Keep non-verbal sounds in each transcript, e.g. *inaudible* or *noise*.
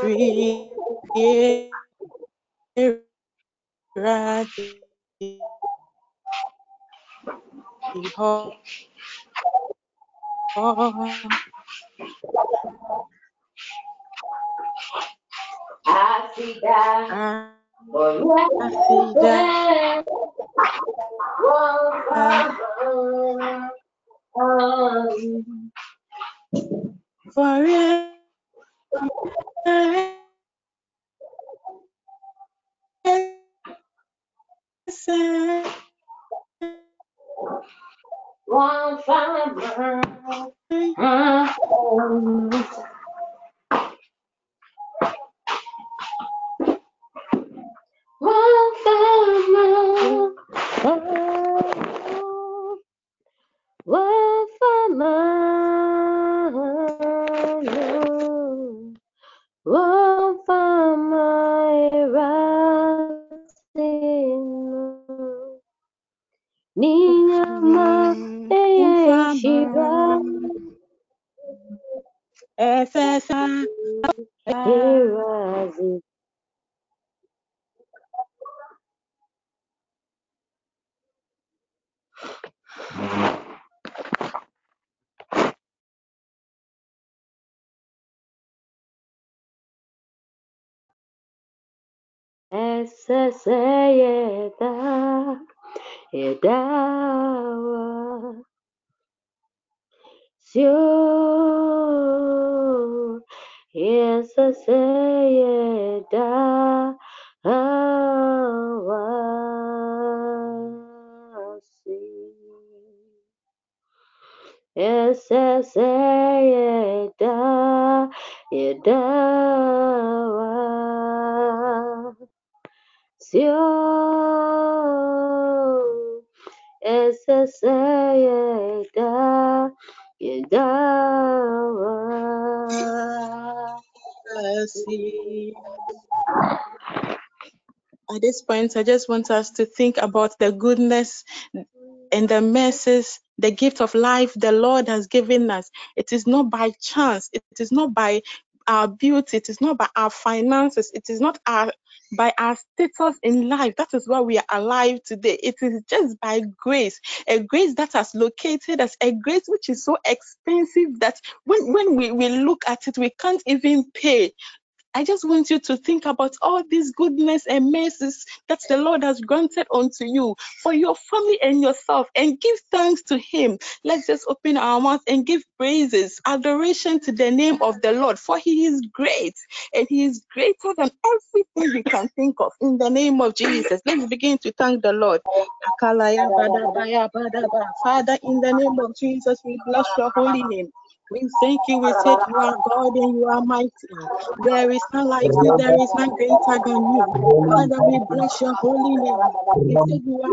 Free. Oh, Asida, Asida, forever. sun. Wildfire burns. Wildfire, wildfire. One fiber. Eseseyeda edawa sio eseseyeda At this point, I just want us to think about the goodness and the mercies, the gift of life the Lord has given us. It is not by chance, it is not by our beauty, it is not by our finances, it is not our by our status in life. That is why we are alive today. It is just by grace, a grace that has located us, a grace which is so expensive that when, when we, we look at it, we can't even pay. I just want you to think about all these goodness and mercies that the Lord has granted unto you for your family and yourself and give thanks to Him. Let's just open our mouth and give praises, adoration to the name of the Lord, for He is great and He is greater than everything we can think of. In the name of Jesus, let's begin to thank the Lord. Father, in the name of Jesus, we bless your holy name. We thank you. We said you are God and you are mighty. There is none like you. There is none greater than you. Father, we bless your holy name. We said you are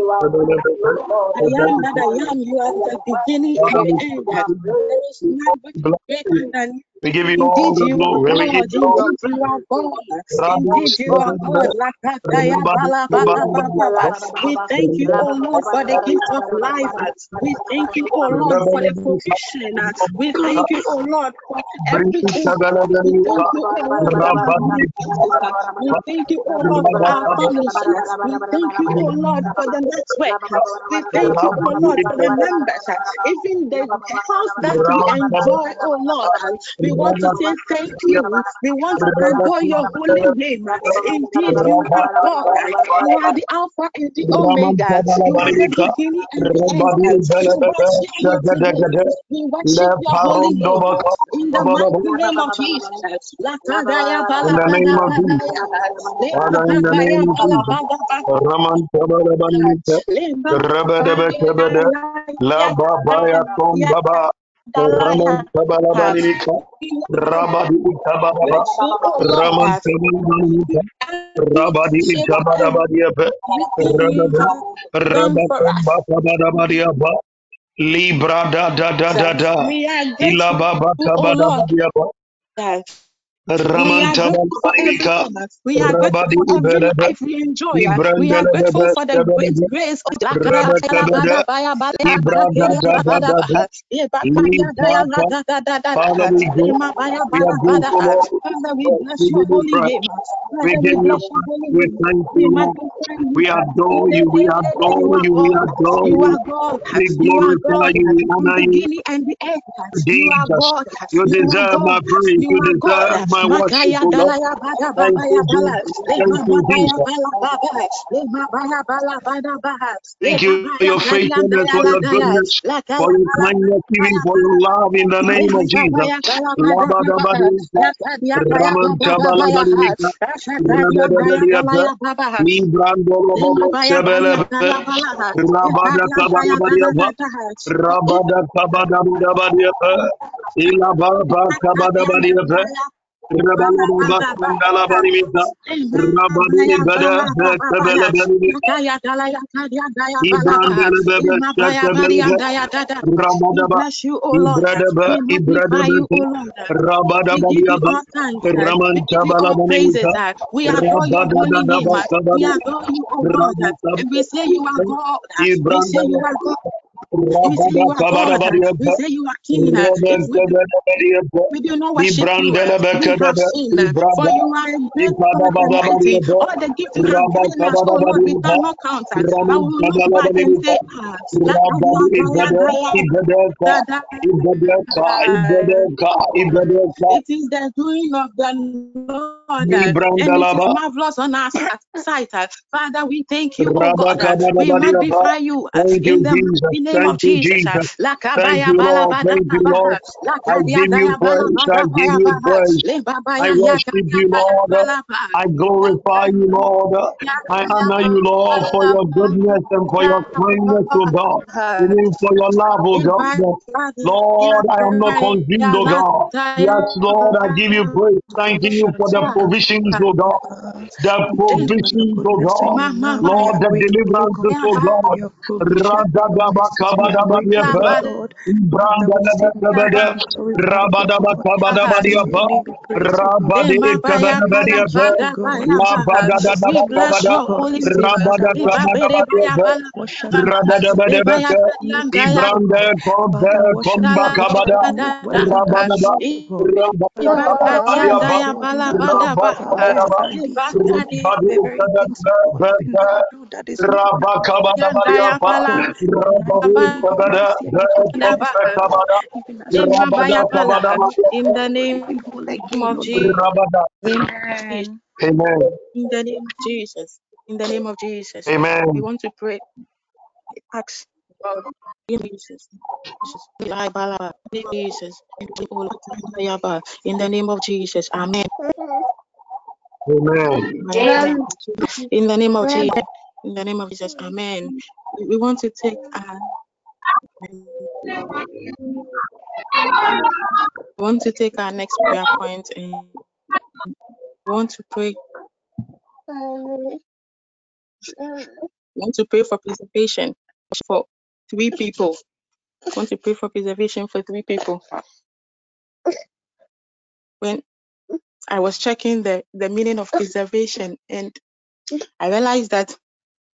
I am that I am. You are the beginning and the end. There is none greater than you. We give you all the glory. We give you all the Indeed, you are God. We thank you, O Lord, for the gift of life. We thank you, O Lord, for the provision. We thank you, O Lord, for everything. We thank you, O Lord, We thank you, O Lord, for our families. We thank you, O Lord, for the network. We thank you, O Lord, for the members. Even the house that we enjoy, O Lord. We want to say thank you. We want to adore your holy name. Indeed, you are God. You are the Alpha and the Omega. You are the beginning and the end. We worship you today. We worship your holy name. In the mighty name of Jesus. In the name of Jesus. in the name of Jesus. Raman Tabarabanita, Rabadabakabada, La Babaya Kombaba, Raman Tabarabanika, Rabadi Itabaraba, Raman Tabarabanika, Rabadi Itabarabadiapa, Rabada, Rabakamba Libra da da da da da, Ilababa oh We are grateful for. We are grateful for every life we enjoy. We are grateful for the great grace of. Father, we go. We are grateful, Lord. Father, we bless your holy name. We give you bless your praise. We thank you, Lord. magnify you. We adore you. We adore You. We adore You. We You are glorify you. We honor you. beginning and the end. You are Jesus, God. you You are deserve my praise. You You are God. deserve my worship, Makaya Lord. Thank you. Jesus. Thank you, Jesus. bala baba. Leba baya bala bada baha. Thank you for your faithfulness, for your goodness, for your kindness, even for your love in the name of Jesus. Baya bala bada baba. Labadabadika, Lakadiya daya baba babaya ha. Ramantabalabalika, Ashakadiya daya Rabadabadiapa, balaya baba. Lema Librandolobobo baya baya Sebelebe, bala bala. Lekadia daya dada Rabadakabadabadiapa, dada. Rabadakabadabadiapa, Ilababa Kabadabadiapa, Rabalababakundalabalika, Rabadibada, Ibrandelebebe, Shetelebe, we Ramadaba, bless you, O Lord. We magnify you, Ibradabete, O Lord. We give you Rabadabadiaba, all thanks. We give you all Ramantabalabanimika, praises. We adore your holy name. We adore you, O God. And we say you are God. We say you are God. We say you are God. We say you are King. We do Rabakabadabadiaba, we do not worship you. We have sinned, for you are a great God Almighty. All the gifts you have given us, oh Lord, we Rabakabadabadiaba, cannot count. But we will look back and Ramantabalabanimika, say, ah, It is the doing of the Lord, and it is Librandalaba, marvelous on our sight. Father, we thank you, oh God. We magnify you in the name of Jesus. Thank you, Lord. Thank you, Lord. I give you praise. I give you praise. I worship you, Lord. I glorify you, Lord. I honor you, Lord, for your goodness and for your kindness, oh God. Even for your love, oh God. Lord, I am not consumed, oh God. Yes, Lord, I give you praise. Thanking you for the provisions, oh God. The provisions, oh and God. Lord, the grateful, O God, oh O God. In the mighty Father, Rabakabadaba. and the very things, O God, even Rabadikabadaba. that we do that is not right. Rabakabadabadiapa, God, for nothing we have Rabadikabada, not said or forgiven us, O God, Kompekabada, even as we forgive those that Rabadakabadaba, do not In know, the O God, name even whole again, of Jesus. Amen. Amen. In the name of Jesus. In the name of Jesus. We want to pray. Ask God. In Jesus. In the name of Jesus. Amen. Amen. In the name of Jesus. In the name of Jesus. Amen. We want to take uh, we want to take our next prayer point and we want to pray. Want to pray for preservation for three people. We want to pray for preservation for three people. When I was checking the, the meaning of preservation and I realized that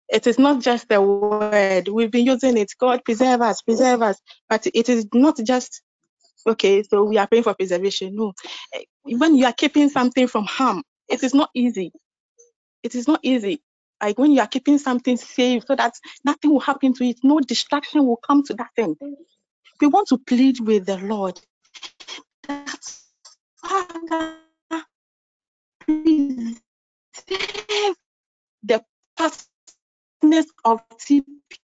it is not just a word. We've been using it. God preserve us, preserve us. But it is not just okay, so we are praying for preservation. No. Eh, When you are keeping something from harm, it is not easy. It is not easy. Like when you are keeping something safe so that nothing will happen to it, no distraction will come to that thing. We want to plead with the Lord. The partners of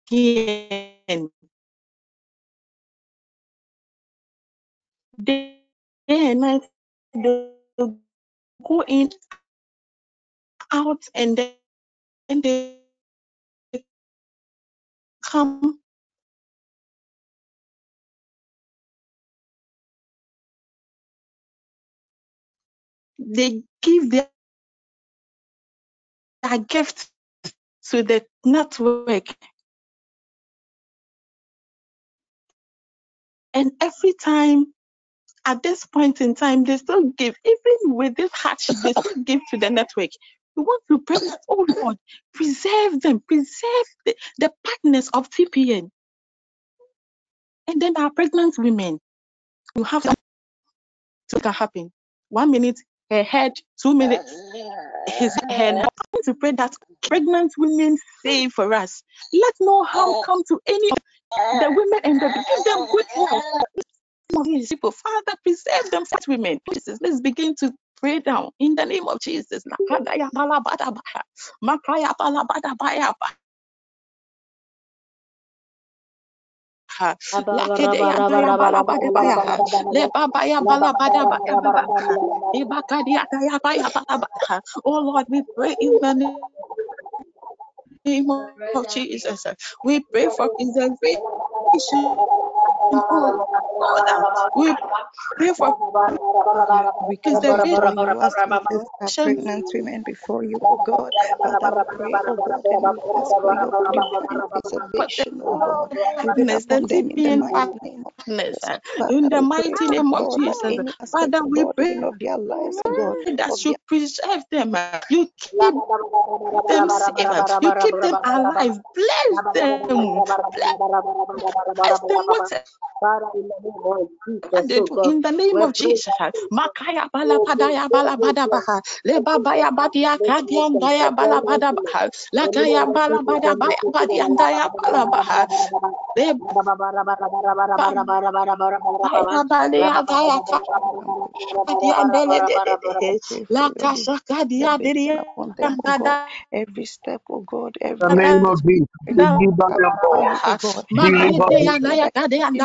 TPN. Day and they go in, out, and then they come they give their, their gift to the network. And every time at this point in time, they still give, even with this hardship, they still give to the network. We want to pray oh Lord, preserve them, preserve the, the partners of TPN. And then our pregnant women will have to can happen. One minute her head, two minutes his head. I want to pray that pregnant women save for us. Let no harm come to any of the women and the give them good health. Father, preserve them, such women. Let's begin to pray down in the name of Jesus. Oh Lord, we pray in the name of Jesus. We pray for preservation. We pray for we come before you as we lift pregnant women before you, oh God. Father, we pray, oh God, and we ask for your preservation, oh God, even upon them in the mighty name of Jesus. Father, in the we mighty pray, name of Jesus. that Father, we pray of their lives, oh God, that you preserve them. You keep them safe. You keep them alive. Bless them. Bless them with Father, in the name of Jesus, oh God, in the name of Jesus. Makaya bala padaya bala bada baha. Leba baya badia kadian daya bala bada baha. Lakaya bala bada baya badian daya bala baha. Leba baya daya kadia oh. Every step, oh God, In the every name of Jesus. Deliver you, oh Deliver God. Deliver Father, Makede we ya pray ya that kade you andala them,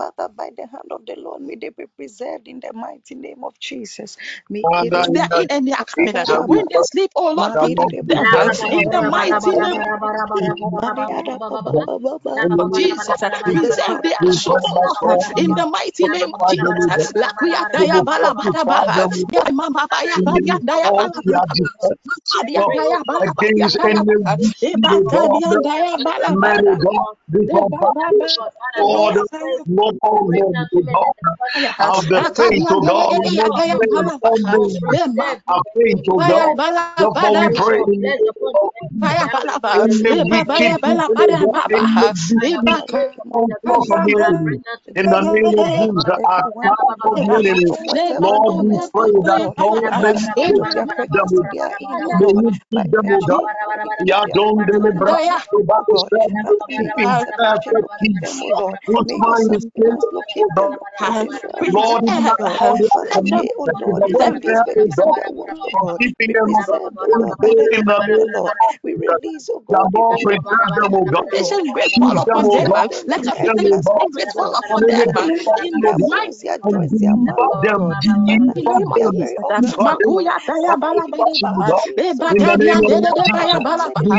Father, by the hand of the Lord, may they be preserved in the mighty name of Jesus. May Father, if they in are in any accident, when they sleep, oh Lord, that protect Lord, them. preserve them, In the mighty name Lord, in the name of Jesus, preserve their soul pray that God in the mighty name of Jesus. them with God. Lakuya daya bala bada sanctify baha. them with Ya mama baya will daya bala their bada baha. defense, Makadia God, daya bala against any baha. wicked, Eba O God, kadia daya bala men, O bada. God, because Eba that baba is God, daya daya not on them, O God, baya. have the faith, O God, daya faith bala on baha. them, Ema have faith, O God. in the name of Jesus. bala baha. In the Eba baya wicked bala people, O bada God, in the baha. wicked Eba onslaught of the baba enemy. In the name of Jesus, the Everyone, attack of God, the enemy. from whatever Lord, we pray that of protect their them, God. deliver, mind is stayed sustenance O locate God. them wherever they are weak, Lord, even at God. all the Father, enemy, they, that is Lord, the even these welfare, O babies in God, their womb, God, keeping be them, God. preserved, We God, by pray the in hand the of the name Lord. of We Jesus. release, oh Ya God, Lord, even your preserve them, O protection, God. God. protection grace fall Keep Father, them, upon O them. preserve God. them Let in your Keep them, every O protection God. aspect, grace God. On upon them. any Father, platform, protect In O their the God. bones, their And joints, their deliver marrow, them, God. Father, deliver name every, of them, every Jesus. organ, deliver them. God. Makuya daya Father, bala even bala in O baha. God. between Le In the surgeries, name bakadian of de de God. de baya Jesus,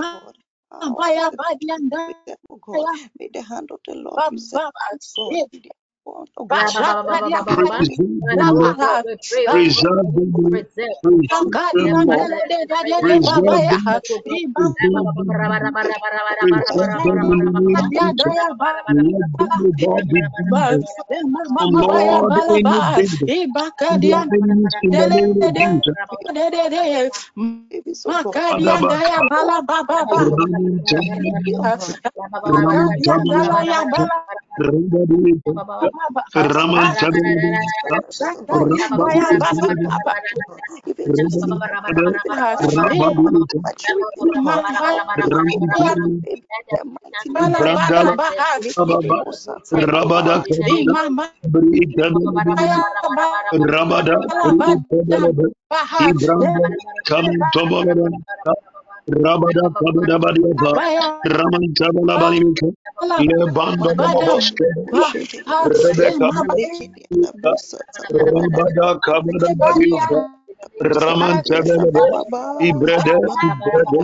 Oh oh oh oh. May the hand of the Lord Baba God in their front, oh God. Bashakaria Preserve them, Lord. Baba We pray, oh God, Preserve them, to Lord. preserve, oh Preserve God. them, Bakaria Lord. Preserve Baba them, Lord. Iba Preserve them, Lord. Preserve them in the name of Baya Jesus. Daya Let them, O God, be Baba dangerous. So, Mama Baya Lord, any Balaba danger from their Ibakadia enemies in the Dele name of Jesus. Babies, oh God. Makadia Daya Adabaka, Oh, Bala Baba your Raman, baby, oh Taman, God. Raman, Makadia Dala Taman, Bala Raman, Raman, Presence, oh God. Raman, Baya Release Baba your Raman, presence, oh God. Even to see Raman, them, oh God. Even to have maturity, oh God. Baba Of age, oh God. In the mighty name of Bala Jesus. Bala Baha Rabada, Imama Rabada, Baha Ibrahim, come to Rabada, Kabada, Badiaka, Baya Raman, Tabala, Balimika, Lebanda, Bada Baboska, Baha Rebecca, Imama Rabada, Kabada, Badiaka, Raman, Ibrede, Ibrede,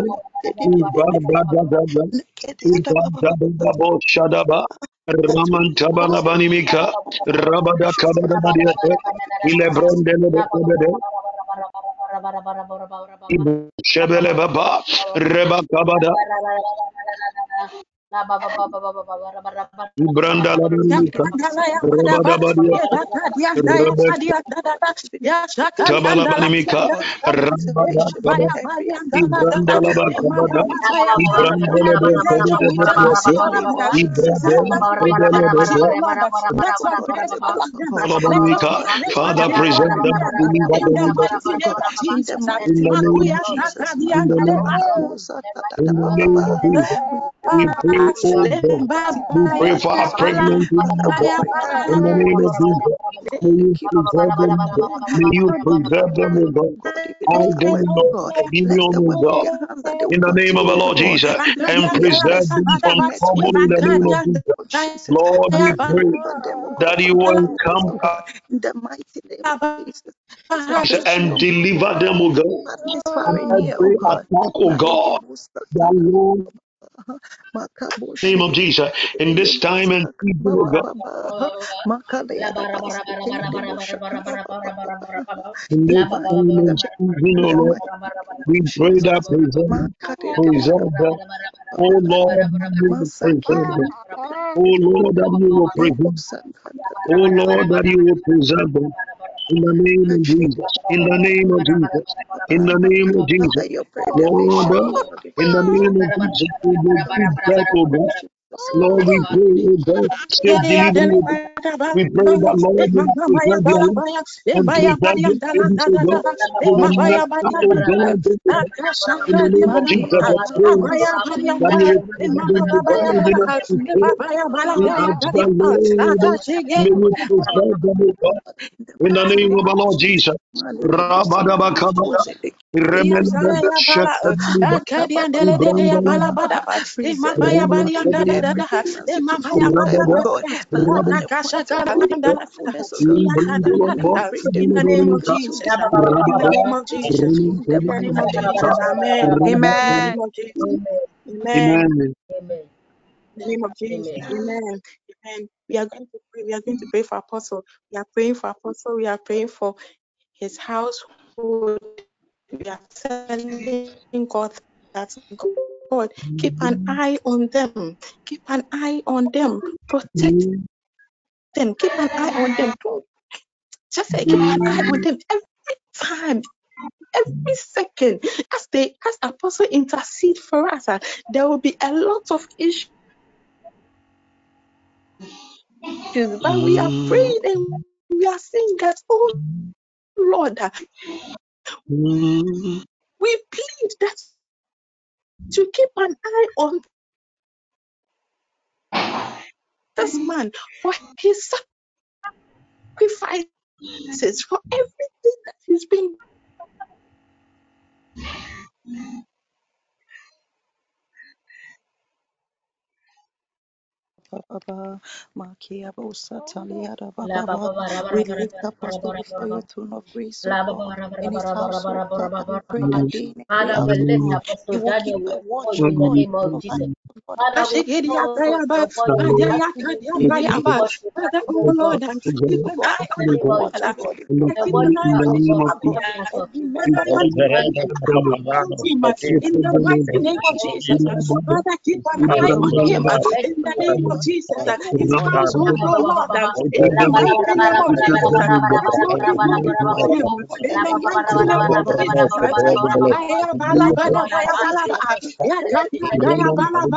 Shadaba, Raman, Tabala, Banimika, Rabada, Kabada, Badiaka, Ilebrandele, Kabada, Shebele Baba, Reba Kabada, Ibranda Labanika, Rabada Badiaka, Rebecca, Tabala Banimika, Rabada preservation in Kabada, every Ibranda Labakabada, Ibrandele Badiaka, Ibrande, Rebele Baba, that's oh why God, in the all of house, oh them. God. Let Oh them Banimika, be God, delivered Father, and Father, preserve protected them, Father, deliver in them, the O God. mighty preserve, oh name God, of in the Jesus. in mighty the name name of Makuya of Jesus, Jesus. Sakadia in the name of Teleba. Makabobo, Jesus, in the name of Satadababa. Jesus. We pray, oh God, we pray for our pregnant women, Father, oh we God. In the name of Jesus, may you preserve them, May you preserve them, oh God. God, even in Hide their them, work, Lord, God. Bless dominion, the oh God. their hands that they will In the name of the Lord Jesus, and preserve them from trouble in the name of Jesus. Lord, we pray God, that you will come God, in the mighty name of Jesus. and deliver them, oh God, from every God. attack, oh God. Lord, name of Jesus, in this time and we pray that preserve, preserve. Oh Lord. Oh Lord, that you will preserve. Oh Lord, that you will preserve them. In the name of Jesus. In the name of Jesus. In the name of Jesus. Father, your preservation, Lord, in the name of Jesus, we will give back, oh God. Oh Lord, we pray, oh God, safe delivery, oh. We pray that, Lord, will preserve their life and their babies, oh God. They will not oh God, oh God. In the name of Jesus, I pray, oh that you will preserve them, oh God, we pray. We ask the Lord, may you preserve them, oh God. in the In the mighty name of the Lord Jesus. Jesus. Malibu Rabadabakabada. Irremelebe shekabeliba. Ibrandalaba. Preserve them from Rementabelebe. every eh, hindrance eh, to come to them, Rabada. God. Father, at Rabada. the point of God, in their fullness, God. Father, may you Imbrandalaba. bring them, In the name of Jesus, their own in the name of Jesus, Jesus, in the name of mighty name Rementabelika. of Jesus, Amen. In the Rabada. name of Jesus, Amen. Amen. In the name of Jesus, Amen. Amen. We are going to pray. We are going to pray for Apostle. We are praying for Apostle. We are praying for his household. We are telling God that God keep an eye on them. Keep an eye on them. Protect mm. them. Keep an eye on them. Don't just say keep an eye on them every time every second as they as apostle intercede for us uh, there will be a lot of issues but we are mm. praying and we are saying that oh lord uh, uh, we plead that to keep an eye on this man for his sacrifices for everything that he's been We lift up ra ba Pastor your throne of grace, in his We pray that day and we lift up will keep Daniel. in the name of Jesus. Thank Father, oh Lord, I'm you,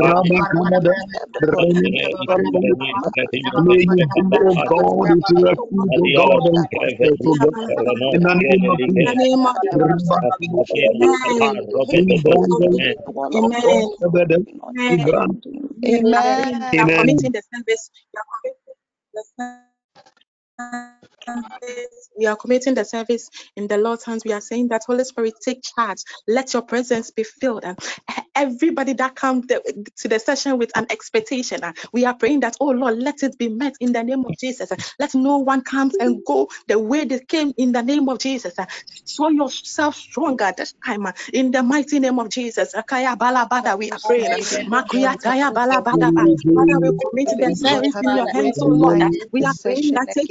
Rabba May you of Amen. Amen. Amen. Amen. Amen. Amen. Amen. Amen. Amen we are committing the service in the Lord's hands. We are saying that Holy Spirit, take charge. Let your presence be filled. And everybody that comes to the session with an expectation, uh, we are praying that, oh Lord, let it be met in the name of Jesus. Let no one come and go the way they came in the name of Jesus. Uh, show yourself stronger this time uh, in the mighty name of Jesus. We are praying. Father, we committing the service in your hands, oh Lord. We are praying that take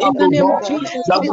in the name of Jesus. you.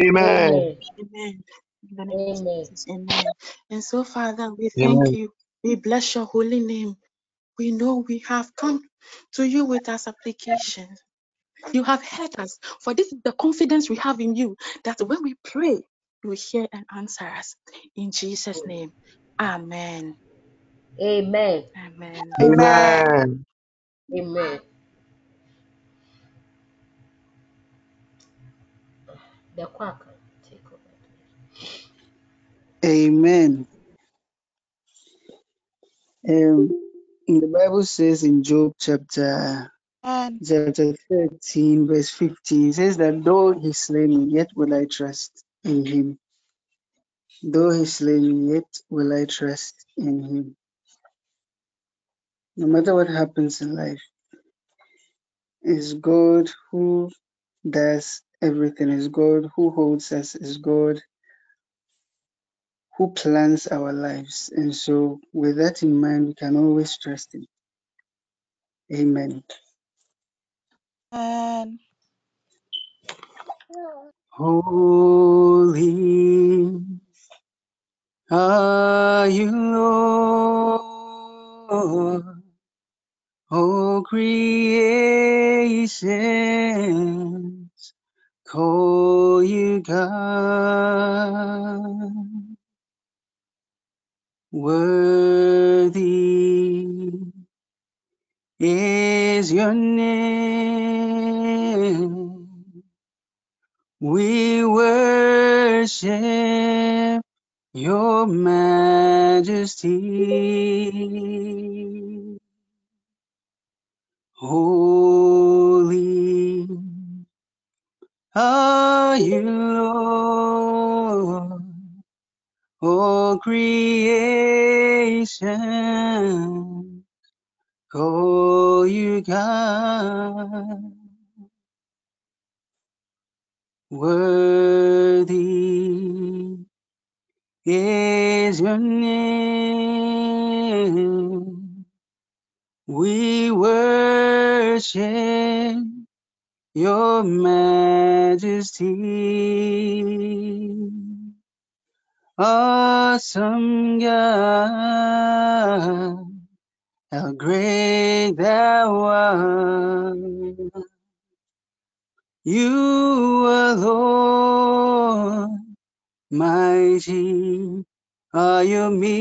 Amen. Amen. Amen. Amen. And so, Father, we thank Amen. you. We bless your holy name. We know we have come to you with our supplications. You have heard us. For this is the confidence we have in you that when we pray, you will hear and answer us. In Jesus' name. Amen. Amen. Amen. Amen. Amen. Amen. The quack take over. Amen. Um, The Bible says in Job chapter chapter 13, verse 15, says that though he slay me, yet will I trust in him. Though he slay me, yet will I trust in him. No matter what happens in life, it's God who does everything, it's God who holds us, it's God who plans our lives. And so, with that in mind, we can always trust him. Amen. and Holy are you, Lord, O creation, call you God, worthy is your name. We worship your majesty. Holy are you, Lord, all creation. Call you God, worthy is your name. We worship your majesty. Awesome God, how great thou art. You alone, mighty are your miracles.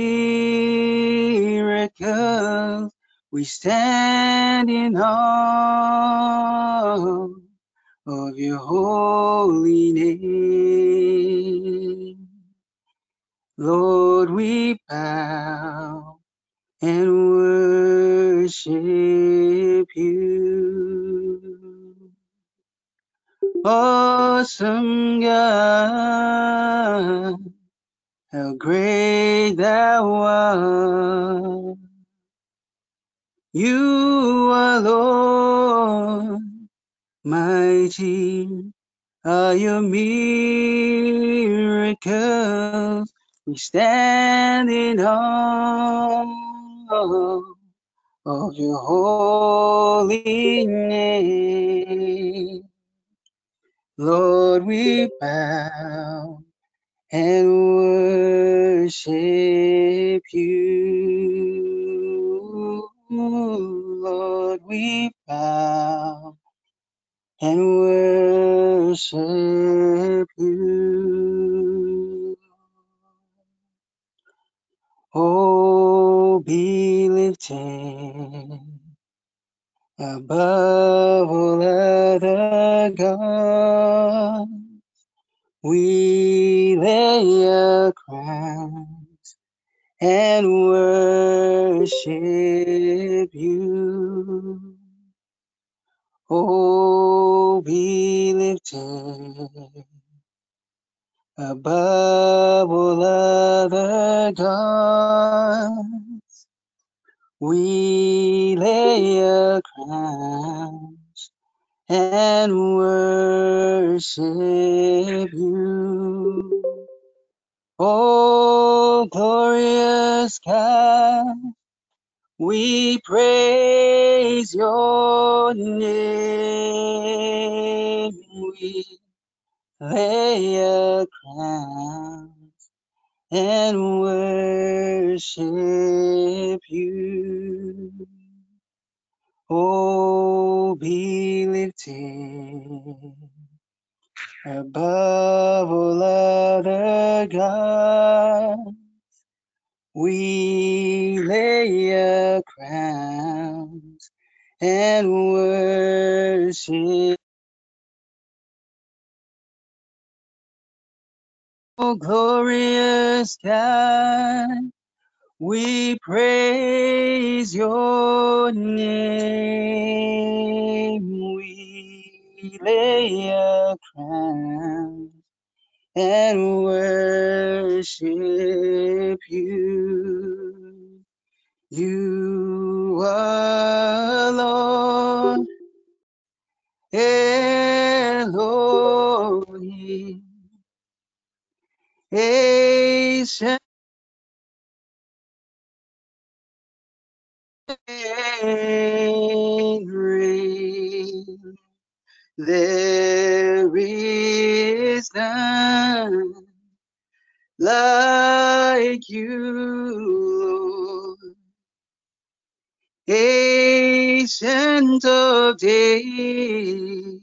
We stand in awe of your holy name. Lord, we bow and worship you. Awesome God, how great thou art. You are Lord, mighty are your miracles. We stand in awe of your holy name. Lord, we bow and worship you. Lord, we bow and worship you. Oh, be lifted above all other gods. We lay a crown and worship you. Oh, be lifted above all other gods. We lay a crown and worship you. Oh, glorious God, we praise your name. We lay a crown and worship you. Oh, be lifted above all other gods. We lay a crowns and worship. Oh, glorious God, We praise your name. We lay a crown and worship you. You Lord reign. There is none like you, Lord. Ancient of days,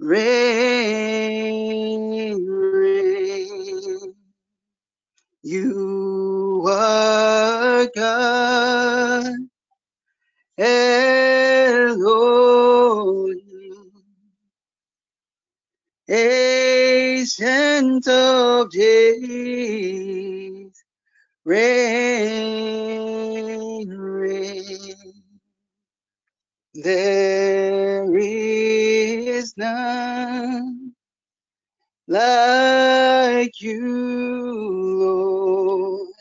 reign, reign. You are God, Elohim, ancient of days, reign, reign. There is none like you, Lord.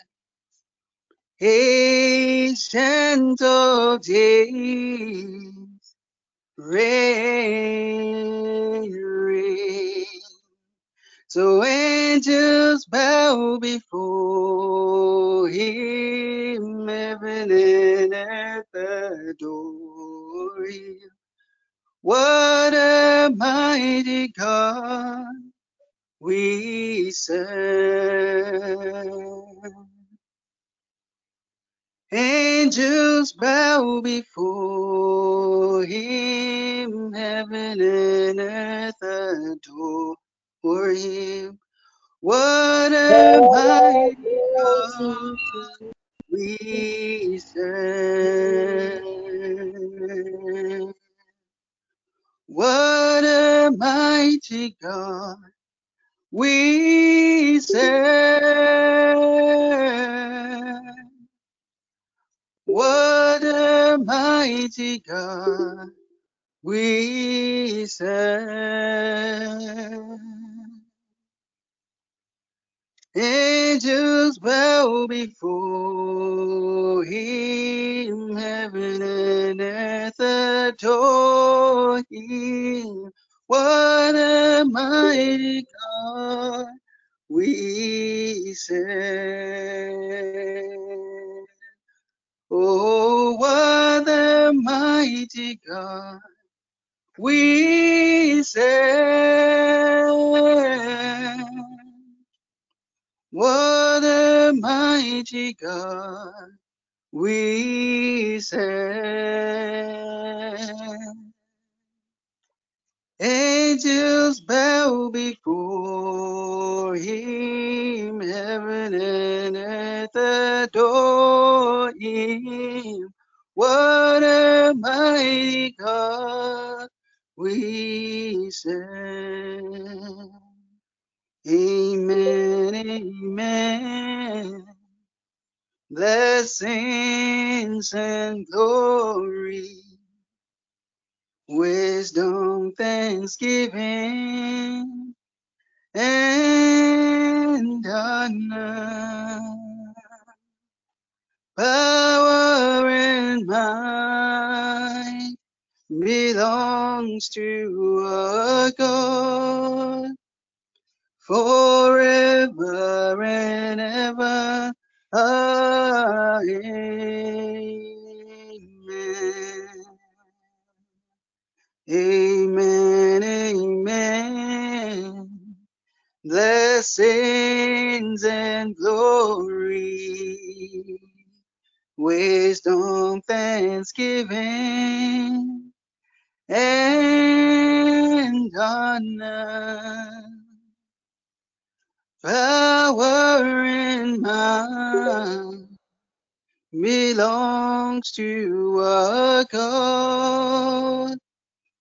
Ancient of days, reign, reign. So angels bow before him, heaven and earth adore him. What a mighty God we serve. Angels bow before him, heaven and earth adore him. What a mighty God we serve. What a mighty God we serve. What a mighty God we serve. Angels bow before him, heaven and earth adore him. What a mighty We serve. Oh, what a mighty God we serve. What a mighty God we serve. Angels bow before him, heaven and earth adore him. What a mighty God we serve. Amen, amen. Blessings and glory, wisdom, thanksgiving, and honor, power and might belongs to our God forever and ever. Amen. Amen. Amen. Blessings and glory, wisdom, thanksgiving, and honor power and might belongs to our God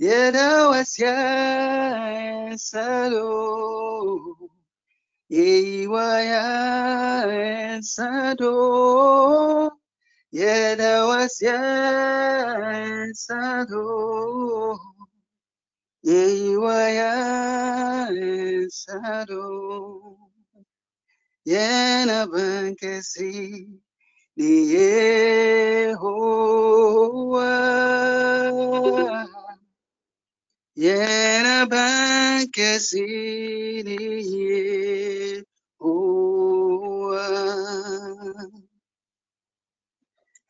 Yera wasya ensado Yeiwaya ensado Yera wasya ensado Yeiwaya ensado Yena bankesi ni Yehovah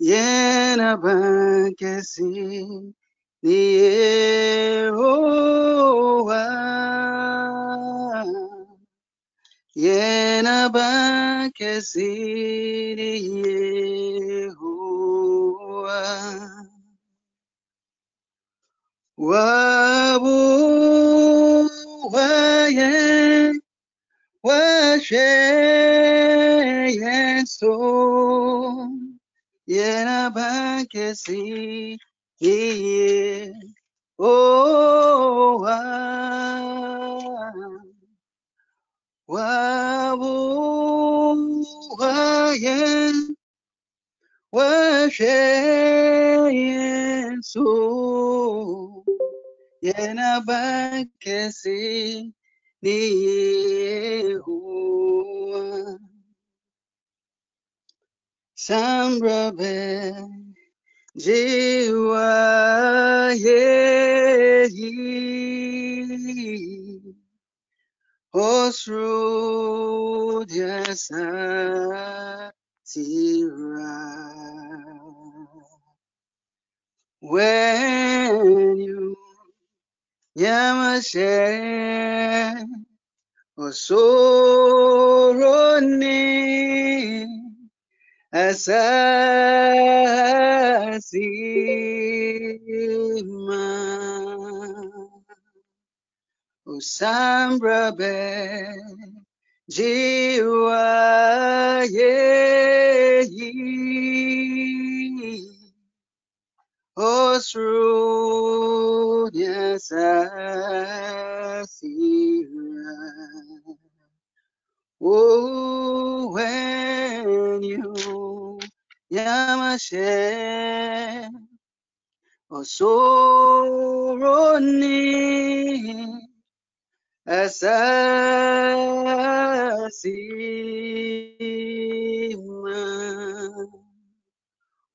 Yena bankesi Wabu waye washe yeso yena bankesi iye oh wabu waye washe yeso ni Yehovah. Sambrabe jiwa yehi osru jasa tira when you yamashe osoroni asasima Osambra be Jiwa yeyi Osru Yasasira Oh, when you Yamashe. Osoroni Asasima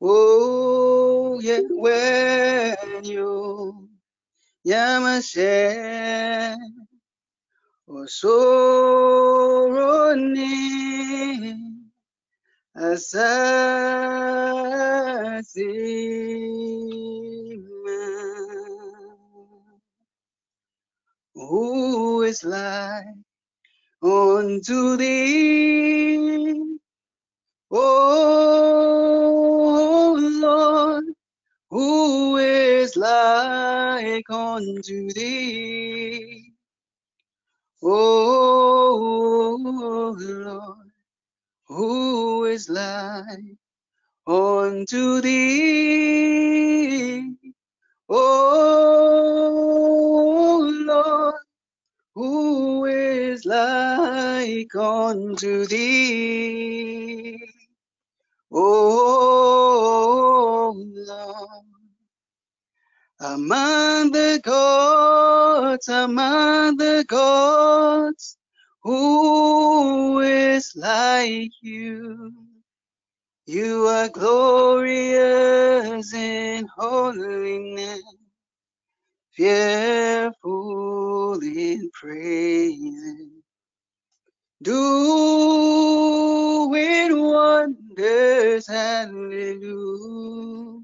Oh, yeah, when you Yamashe Osoroni Asasima Who is like unto thee, O Lord? Who is like unto thee, O Lord? Who is like unto thee, O Lord? Who is like unto thee, O Lord? Among the gods, among the gods, who is like you? You are glorious in holiness, fearful in praises, doing wonders, hallelujah.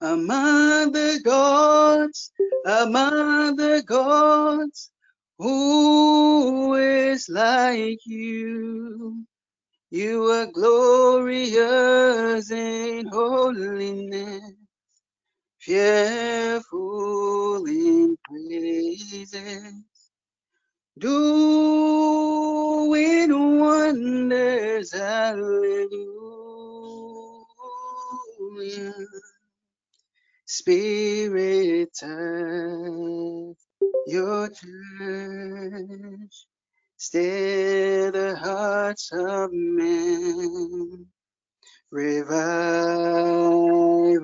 Among the gods, among the gods, who is like you? You are glorious in holiness, fearful in praises, doing wonders, hallelujah. Spirit, touch your church, stir the hearts of men, revive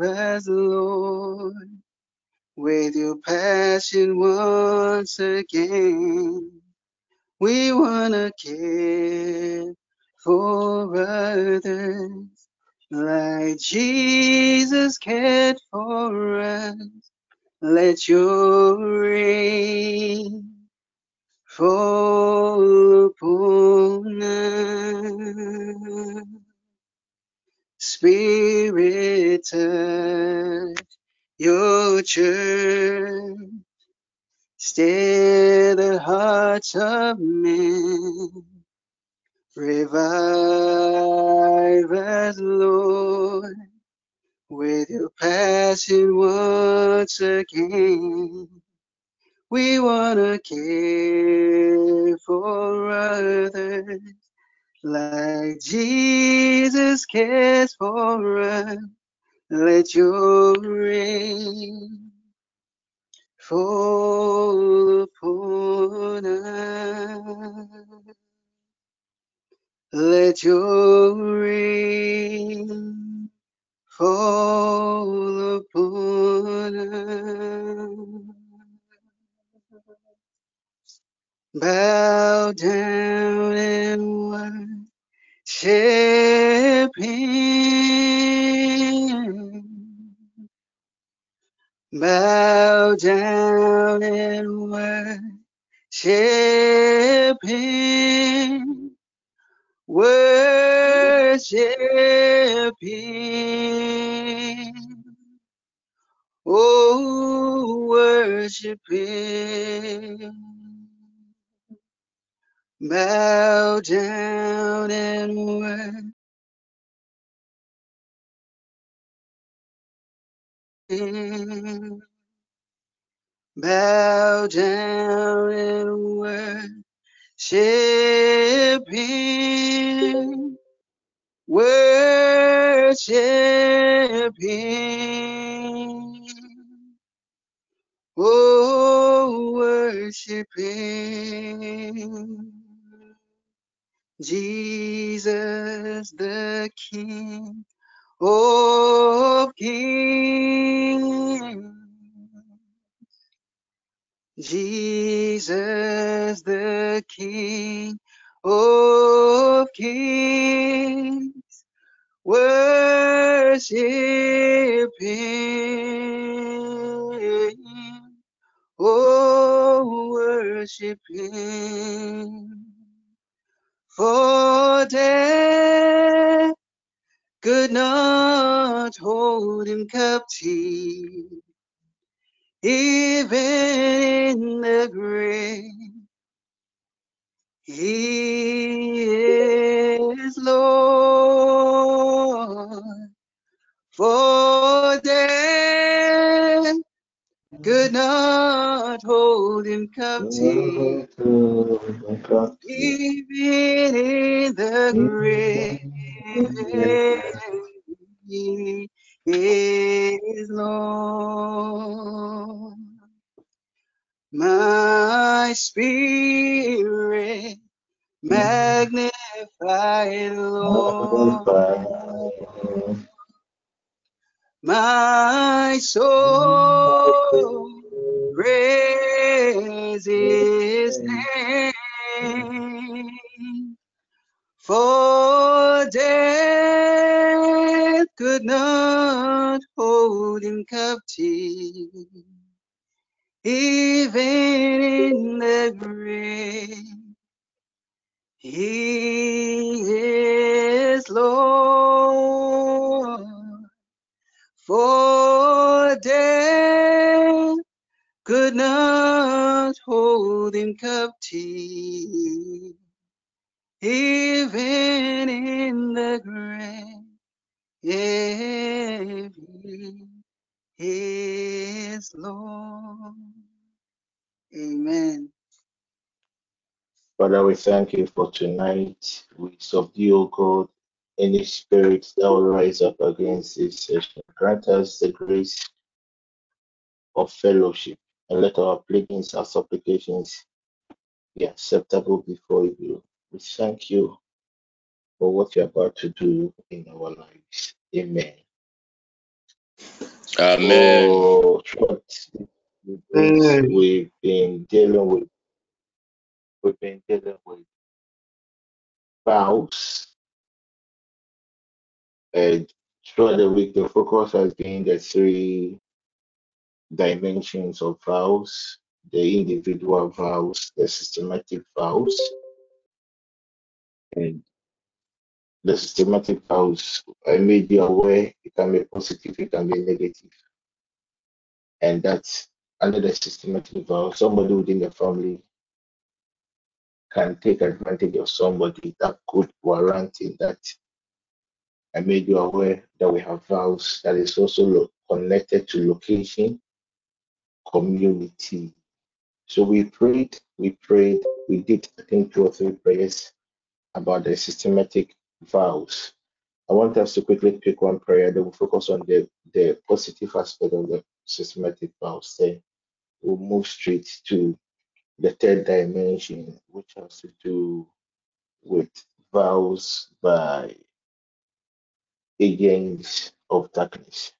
us, Lord, with your passion once again. We wanna care for others like Jesus cared for us. Let your rain fall upon us. Spirit, your church. Stir the hearts of men. Revive us, Lord, with your passion once again. We wanna care for others like Jesus cares for us. Let your rain fall upon us. Let your rain fall upon us. Bow down and worship Him. Bow down and worship Him. Worship Him. Oh, worship Him. Bow down and worship bow down and worship Him, worship Him. Oh, worship Him. Jesus the King of Kings. Jesus the King of Kings. Worship Him. Oh, worship Him. For death could not hold him captive, even in the grave. He is Lord. For could not hold him captive, even in the grave. Is Lord. My spirit magnify Lord. My soul praise his name. For death could not hold him captive, even in the grave. He is Lord. For death could not hold him captive, even in the grave. He is Lord. Amen. Father, we thank you for tonight. We subdue, God, any spirit that will rise up against this session. Grant us the grace of fellowship and let our pleadings and supplications be acceptable before you. We thank you for what you're about to do in our lives. Amen. Amen. Oh, throughout we've been dealing with we've been dealing with vows. And throughout the week the focus has been the three dimensions of vows, the individual vows, the systematic vows, and the systematic vows. I made you aware it can be positive, it can be negative. And that's under the systematic vow, somebody within the family can take advantage of somebody that could warrant in that. I made you aware that we have vows that is also lo- connected to location, community. So we prayed, we prayed, we did I think two or three prayers about the systematic vows. I want us to quickly pick one prayer that will focus on the, the positive aspect of the systematic vows. Then we'll move straight to the third dimension, which has to do with vows by agents of darkness.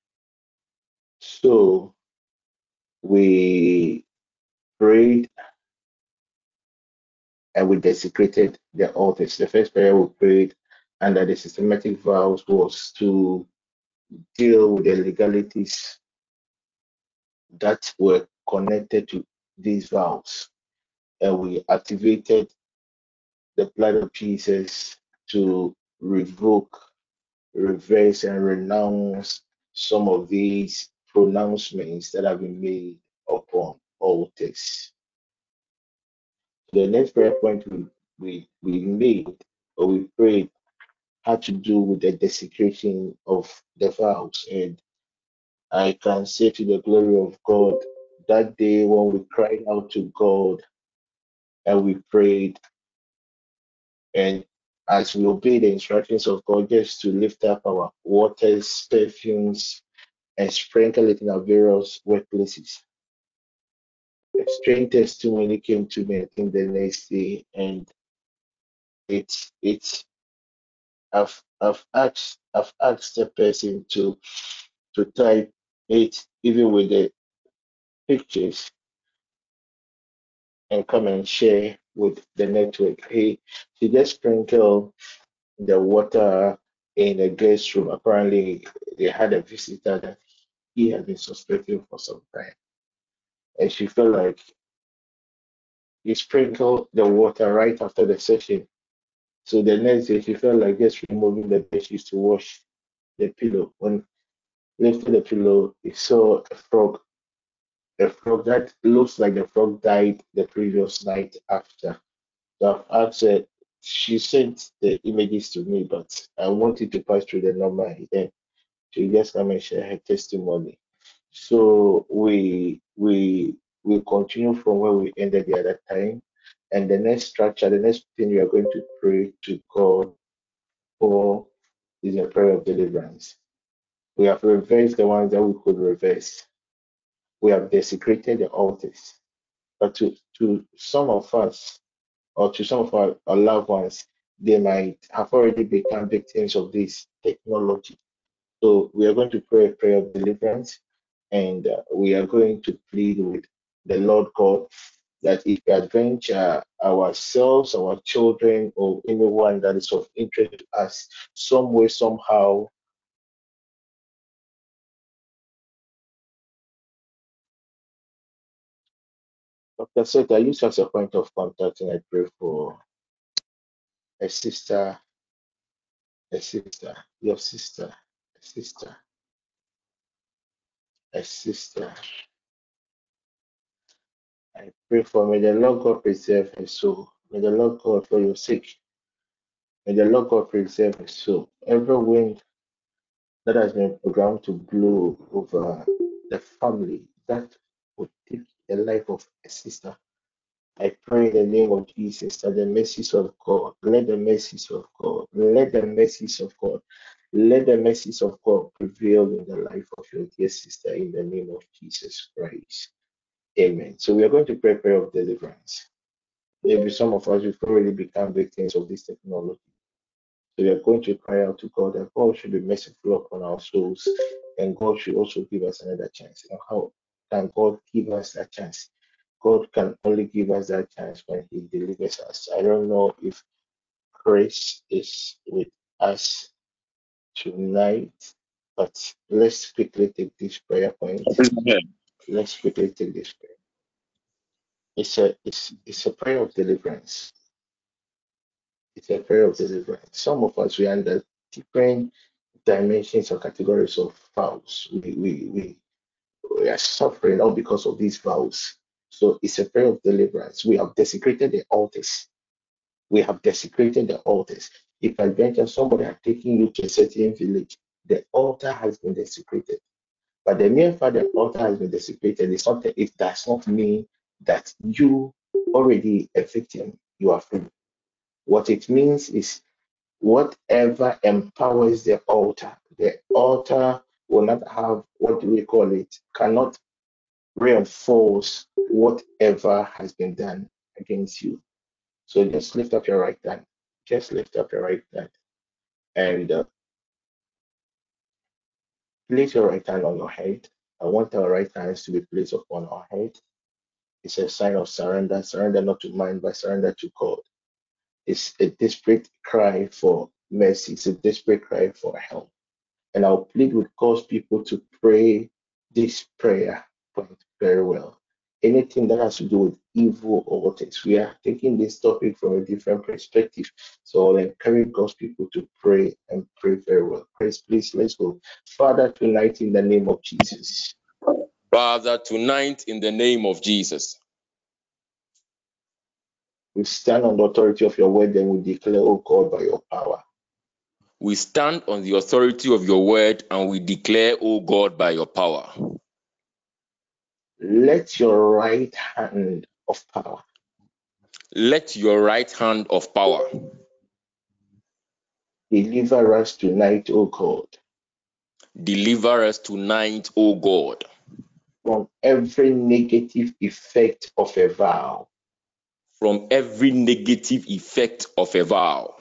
So we prayed and we desecrated the altars. The first prayer we prayed under the systematic vows was to deal with the legalities that were connected to these vows. And we activated the blood of Jesus to revoke, reverse, and renounce some of these pronouncements that have been made upon altars. The next prayer point we, we, we made or we prayed had to do with the desecration of the vows. And I can say to the glory of God that day when we cried out to God and we prayed. And as we obey the instructions of God, just to lift up our waters, perfumes, and sprinkle it in our various workplaces. A strange testimony came to me, I think, the next day, and it's it's I've I've asked I've asked the person to to type it even with the pictures and come and share with the network. He he just sprinkled the water in the guest room. Apparently they had a visitor that he had been suspecting for some time. And she felt like he sprinkled the water right after the session. So the next day she felt like just removing the dishes to wash the pillow. When lifted the pillow, he saw a frog a frog that looks like the frog died the previous night after. So I've she sent the images to me, but I wanted to pass through the number then she just come and share her testimony. So we we we continue from where we ended the other time. And the next structure, the next thing we are going to pray to God for is a prayer of deliverance. We have reversed the ones that we could reverse we have desecrated the altars. But to, to some of us, or to some of our, our loved ones, they might have already become victims of this technology. So we are going to pray a prayer of deliverance, and uh, we are going to plead with the Lord God that if we adventure ourselves, our children, or anyone that is of interest to us, some way, somehow, Dr. Seth, I use as a point of contact and I pray for a sister, a sister, your sister, a sister, a sister. I pray for may the Lord God preserve her soul. May the Lord God for your sake. May the Lord God preserve her soul. Every wind that has been programmed to blow over the family that would take the life of a sister I pray in the name of Jesus that the mercies of God, let the mercies of God, let the mercies of God, let the mercies of God prevail in the life of your dear sister in the name of Jesus Christ. Amen. So we are going to pray prayer of deliverance. Maybe some of us have already become victims of this technology. So we are going to cry out to God that God should be merciful upon our souls and God should also give us another chance. And how can God give us that chance? God can only give us that chance when He delivers us. I don't know if Chris is with us tonight, but let's quickly take this prayer point. Let's quickly take this prayer. It's a it's it's a prayer of deliverance. It's a prayer of deliverance. Some of us we are under different dimensions or categories of vows. We we we we are suffering all because of these vows. So it's a prayer of deliverance. We have desecrated the altars. We have desecrated the altars. If I venture somebody are taking you to a certain village, the altar has been desecrated. But the mere fact that the altar has been desecrated is something it does not mean that you already a victim, you are free. What it means is whatever empowers the altar, the altar will not have what do we call it, cannot reinforce whatever has been done against you. So just lift up your right hand. Just lift up your right hand and uh, place your right hand on your head. I want our right hands to be placed upon our head. It's a sign of surrender. Surrender not to mind, but surrender to God. It's a desperate cry for mercy. It's a desperate cry for help. And I'll plead with God's people to pray this prayer point very well. Anything that has to do with evil or things, we are taking this topic from a different perspective. So I'll encourage God's people to pray and pray very well. Praise, please, let's go. Father, tonight in the name of Jesus. Father, tonight in the name of Jesus. We stand on the authority of your word and we declare, oh God, by your power. We stand on the authority of your word and we declare, O God, by your power. let your right hand of power Let your right hand of power deliver us tonight, O God, deliver us tonight, O God, from every negative effect of a vow. from every negative effect of a vow.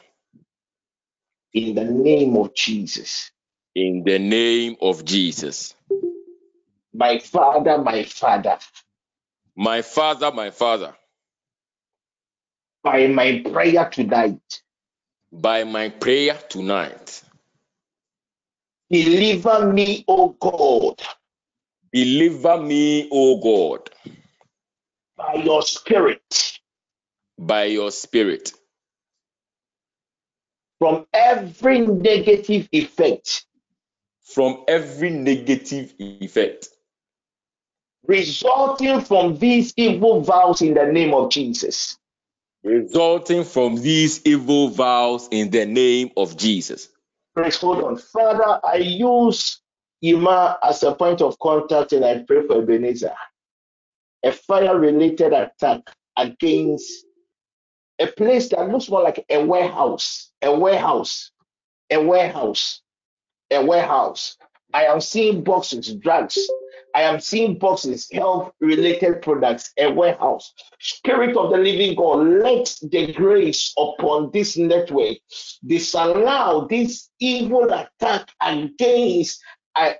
In the name of Jesus. In the name of Jesus. My Father, my Father, My Father, my Father, by my prayer tonight, by my prayer tonight, deliver me, O God, deliver me, O God, by your Spirit, by your Spirit, from every negative effect from every negative effect resulting from these evil vows in the name of Jesus. resulting from these evil vows in the name of Jesus. Please hold on. Father, I use Ima as a point of contact and I pray for Ebenezer. A fire related attack against a place that looks more like a warehouse, a warehouse, a warehouse, a warehouse. I am seeing boxes, drugs. I am seeing boxes, health related products, a warehouse. Spirit of the living God, let the grace upon this network disallow this evil attack against uh,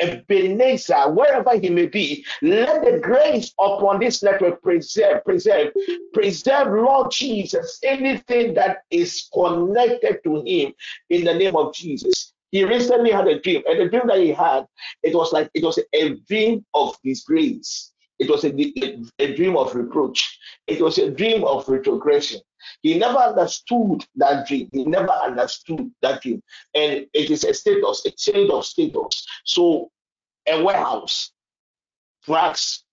Ebenezer, wherever he may be, let the grace upon this network preserve, preserve, preserve, Lord Jesus, anything that is connected to him in the name of Jesus. He recently had a dream, and the dream that he had, it was like it was a dream of disgrace. It was a, a, a dream of reproach. It was a dream of retrogression. He never understood that dream. He never understood that dream. And it is a status, a change of status. So a warehouse, drugs,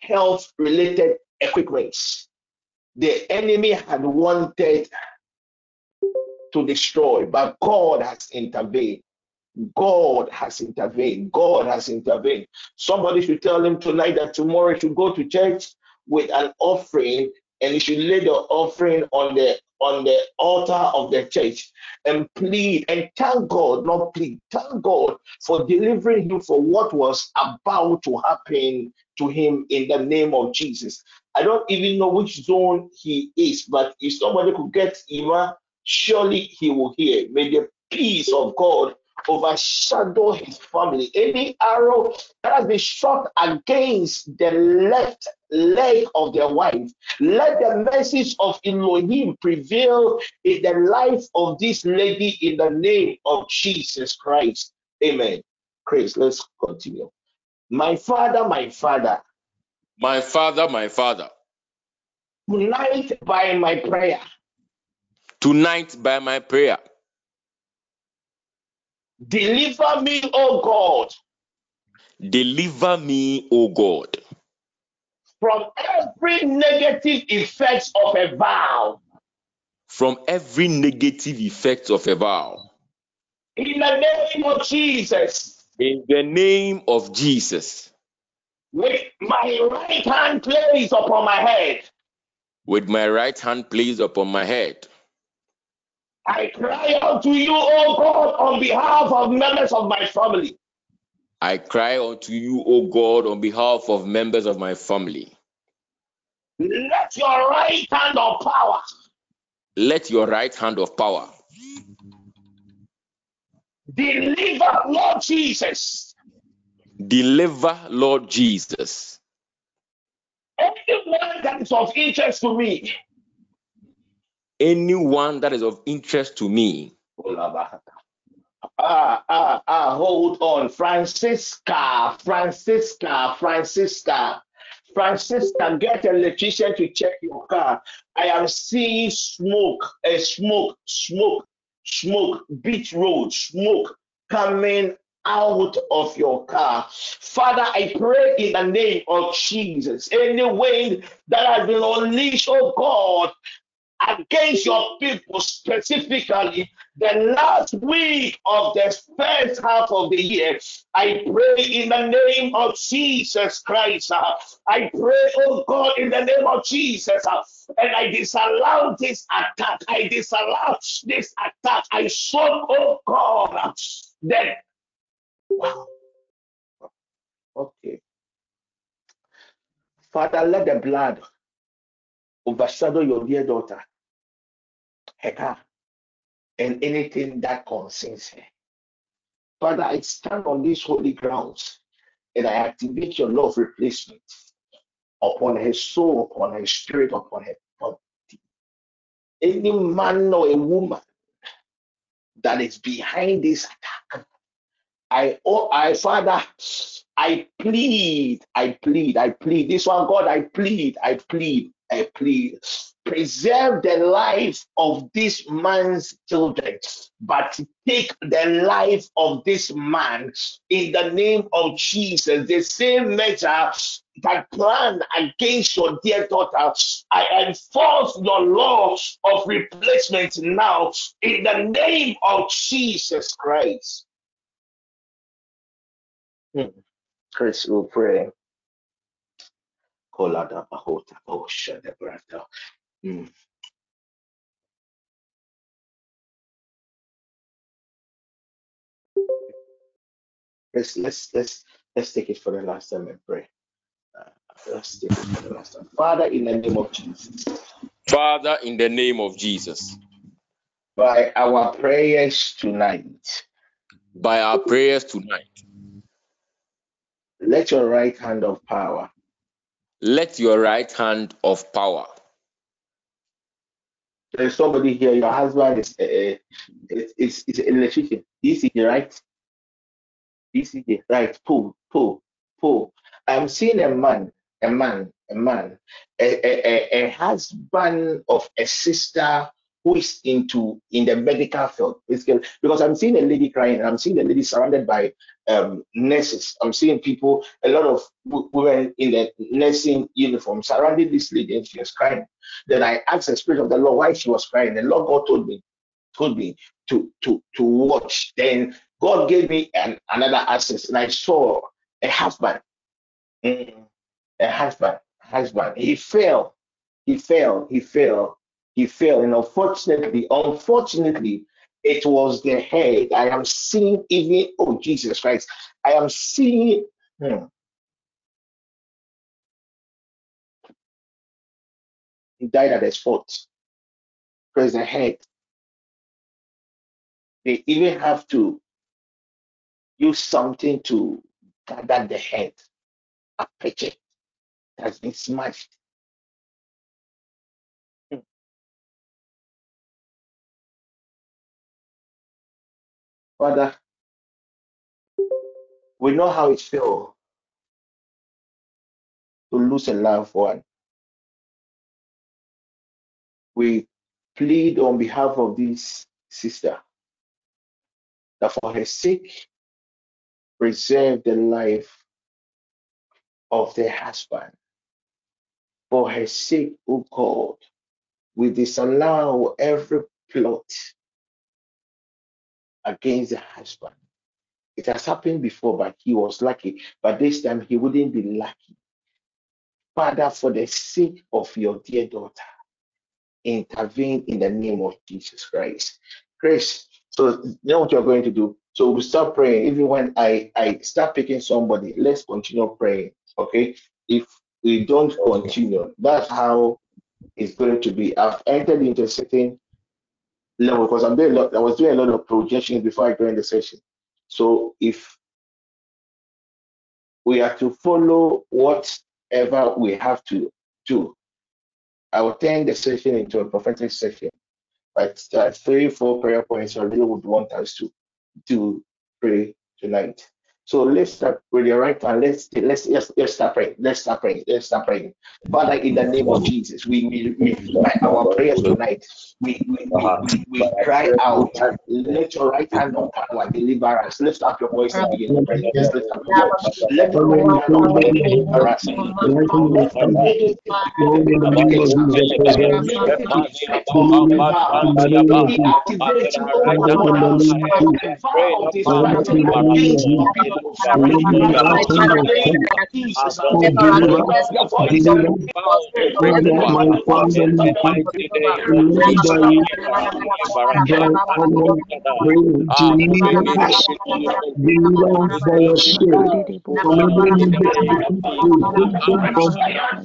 health related equipments. The enemy had wanted to destroy, but God has intervened. God has intervened. God has intervened. Somebody should tell him tonight that tomorrow he should go to church with an offering and you should lay the offering on the on the altar of the church and plead and thank God, not plead, thank God for delivering him for what was about to happen to him in the name of Jesus. I don't even know which zone he is, but if somebody could get him, surely he will hear. May the peace of God overshadow his family. Any arrow that has been shot against the left leg of their wife, let the message of Elohim prevail in the life of this lady in the name of Jesus Christ. Amen. Praise. Let's continue. My father, my father, My Father, my Father, tonight by my prayer, tonight by my prayer, deliver me, O God, deliver me, O God, from every negative effect of a vow. from every negative effect of a vow. In the name of Jesus, In the name of Jesus, with my right hand placed upon my head, with my right hand placed upon my head, I cry out to you, O God, on behalf of members of my family. I cry unto you, O God, on behalf of members of my family. Let your right hand of power Let your right hand of power deliver, Lord Jesus, deliver, Lord Jesus, anyone that is of interest to me. Anyone that is of interest to me. Ah, ah, ah, hold on. Francisca, Francisca, Francisca, Francisca, get an electrician to check your car. I am seeing smoke, a smoke, smoke, smoke, beach road, smoke coming out of your car. Father, I pray in the name of Jesus. Any wind that has been unleashed, oh God, against your people specifically the last week of the first half of the year. I pray in the name of Jesus Christ. I pray, oh God, in the name of Jesus, and I disallow this attack. I disallow this attack. I show, oh God, that wow. Okay. Father, let the blood overshadow your dear daughter, Heka, and anything that concerns her. Father, I stand on these holy grounds and I activate your love replacement upon her soul, upon her spirit, upon her body. Any man or a woman that is behind this attack, I, oh, I, Father, I plead, I plead, I plead. This one, God, I plead, I plead, I plead. Preserve the life of this man's children, but take the life of this man in the name of Jesus. The same measure that plan against your dear daughter, I enforce your law of replacement now in the name of Jesus Christ. Hmm. Chris will pray. Kolada bahota osha de brata. Let's let's let's let's take it for the last time and pray. Uh, let's take it for the last time. Father, in the name of Jesus, Father, in the name of Jesus, by our prayers tonight, by our prayers tonight, let your right hand of power let your right hand of power. There's somebody here. Your husband is uh, is, is is an electrician. ECG, right? ECG, right? Pull, pull, pull. I'm seeing a man, a man, a man, a, a, a, a husband of a sister into in the medical field, basically. Because I'm seeing a lady crying, and I'm seeing a lady surrounded by um, nurses. I'm seeing people, a lot of women in the nursing uniform surrounding this lady, and she was crying. Then I asked the spirit of the Lord why she was crying. The Lord God told me, told me to to to watch. Then God gave me an, another access, and I saw a husband, mm, a husband, husband. He fell, he fell, he fell, he fell, and unfortunately, unfortunately, it was the head. I am seeing even oh Jesus Christ, I am seeing. hmm, he died at the spot. Praise the head. They even have to use something to gather the head. A picture has been smashed. Father, we know how it feels to lose a loved one. We plead on behalf of this sister that for her sake, preserve the life of their husband. For her sake, O God, we disallow every plot against the husband. It has happened before, but he was lucky. But this time he wouldn't be lucky. Father, for the sake of your dear daughter, intervene in the name of Jesus Christ. Grace, so you know what you're going to do? So we start praying. Even when I, I start picking somebody, let's continue praying. Okay? If we don't continue, that's how it's going to be. I've entered into a certain level because I'm doing a lot, I was doing a lot of projections before I joined the session. So if we are to follow whatever we have to do, I will turn the session into a prophetic session. But three, four prayer points I really would want us to to pray tonight. So let's start with your right hand. Let's let's let's, let's start praying. Let's start praying. Let's start praying. Father, in the name of Jesus, we we, we our prayers tonight, we we, we, we, cry out. Let your right hand of power deliver us. Lift up your voice and begin to pray. Just lift up your voice. Let your right hand power deliver us. Lord, in the name of Jesus, God, We activate you over our house. Every power of Father, in the distraction. name of Jesus, Lord, I ask you to send Jesus, deliver, lift your voice and deliver, us, by your spirit, deliver us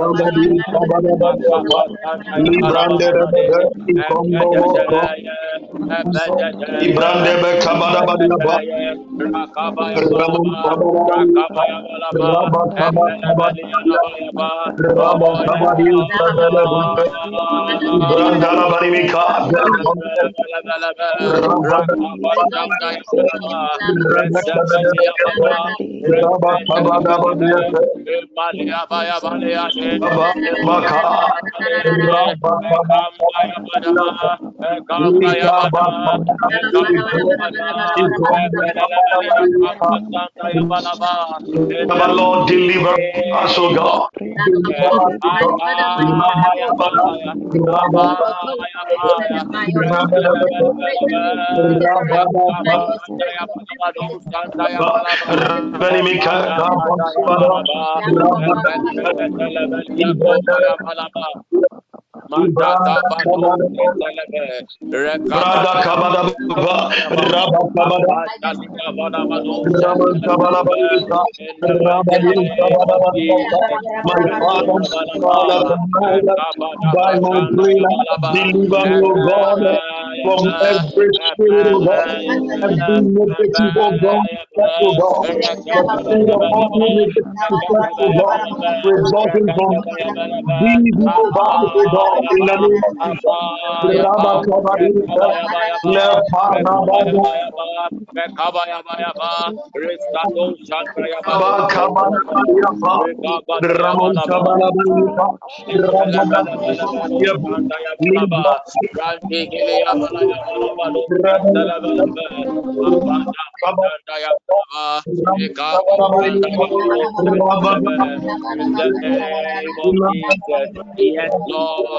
in the name of Deliver us, O God. Raman Tabarabarika, Rambadi Tabarabarika, Rambadi Tabarabarika, Librande Rebebe, Ikombo Woko, Ibrande Bekabarabarika, Raman Tabarabarika, Rabat Tabat Tabat Rabat Tabadi Tabarabarika, Ibrandala Barimika, Rabada Lord, deliver us, O God. O Brada kabada baba, raba kabada, raman kabala balika, raba di kabada balika. My Father, my Father, tonight, by my prayer, deliver me, O God, from every spirit, O God, every negative, God, O God, the spirit of every negative effect, O God, resulting from these evil vows, O God, Yes, Lord.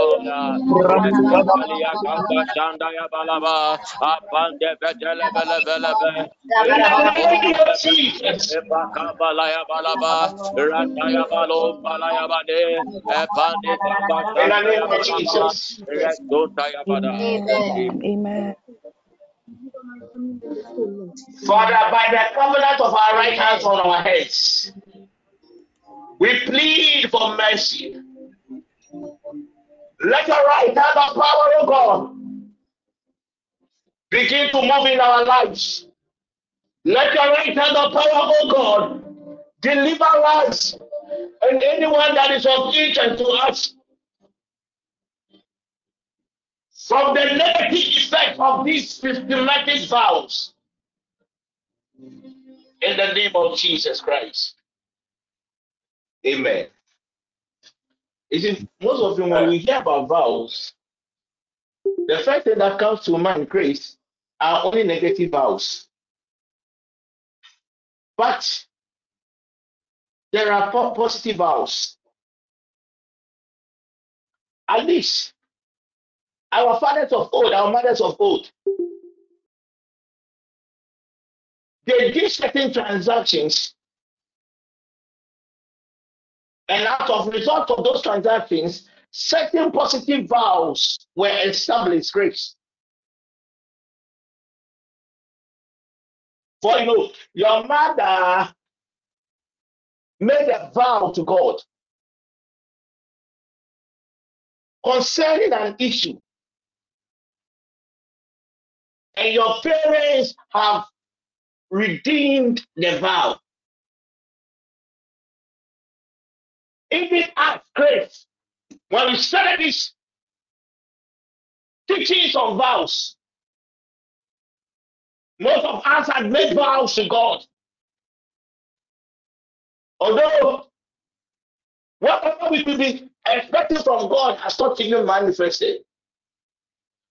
Amen. Father, by the covenant of our right hands on our heads, we plead for mercy. Let your right hand of power, O God, begin to move in our lives. Let your right hand of power, O God, deliver us and anyone that is of interest to us from the negative effect of these systematic vows. In the name of Jesus Christ. Amen. You see, most of you, when we hear about vows, the first thing that comes to mind, Grace, are only negative vows. But there are positive vows. At least our fathers of old, our mothers of old, they did certain transactions, and out of result of those transactions, certain positive vows were established. Grace. For you your mother made a vow to God concerning an issue, and your parents have redeemed the vow. Even as Grace, when we started this teachings of vows, most of us had made vows to God. Although whatever we could be expecting from God has not even manifested.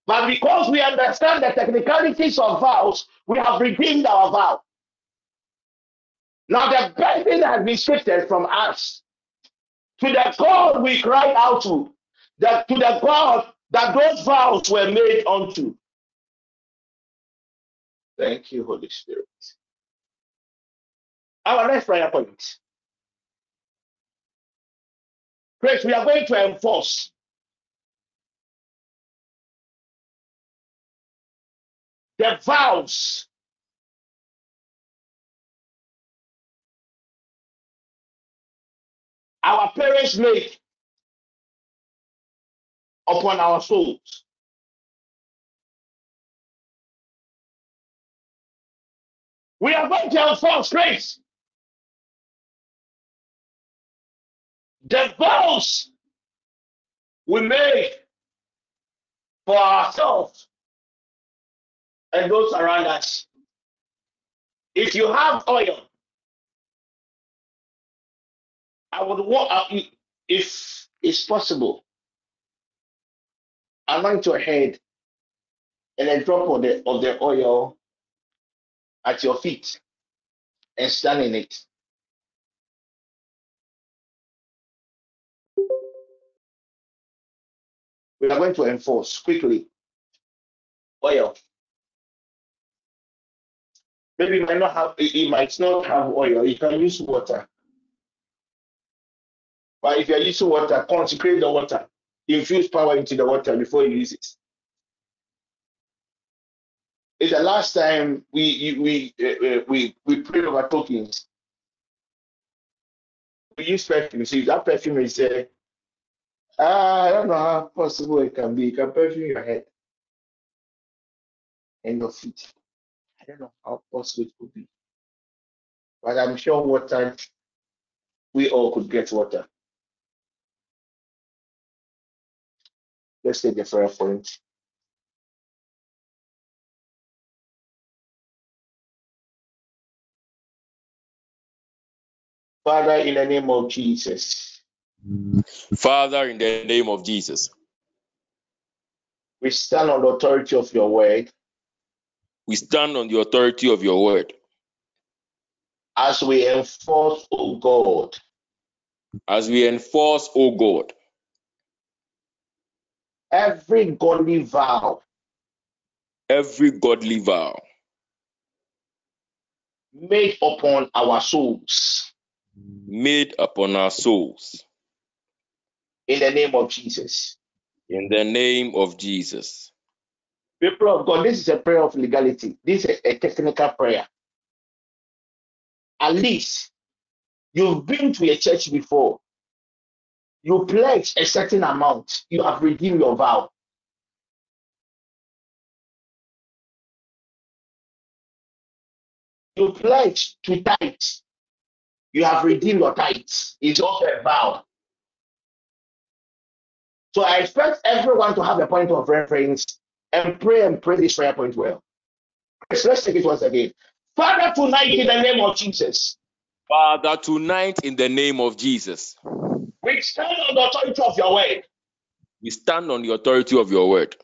But because we understand the technicalities of vows, we have redeemed our vow. Now the burden has been shifted from us to the God we cried out to, that to the God that those vows were made unto. Thank you, Holy Spirit. Our next prayer point. Grace, we are going to enforce the vows our parents made upon our souls. We are going to enforce grace. The vows we made for ourselves and those around us. If you have oil, I would want, uh, if it's possible, anoint your head and a drop of the of the oil at your feet and stand in it. We are going to enforce quickly. Oil. Maybe might not have it might not have oil. You can use water. But if you're using water, consecrate the water. Infuse power into the water before you use it. It's the last time we we uh, we we prayed over tokens. We use perfume. See that perfume is uh, I don't know how possible it can be. You can perfume your head and your feet. I don't know how possible it could be. But I'm sure water, we all could get water. Let's take the prayer point. Father, in the name of Jesus. Father, in the name of Jesus. We stand on the authority of your word. We stand on the authority of your word. As we enforce, O God. As we enforce, O God. Every godly vow. Every godly vow. Made upon our souls. Made upon our souls. In the name of Jesus. In the name of Jesus. People of God, this is a prayer of legality. This is a technical prayer. At least you've been to a church before. You pledge a certain amount. You have redeemed your vow. You pledge to tithe. You have redeemed your tithes. It's also a vow. So I expect everyone to have a point of reference and pray and pray this prayer point well. Let's, let's take it once again. Father, tonight in the name of Jesus. Father, tonight in the name of Jesus. We stand on the authority of your word. We stand on the authority of your word.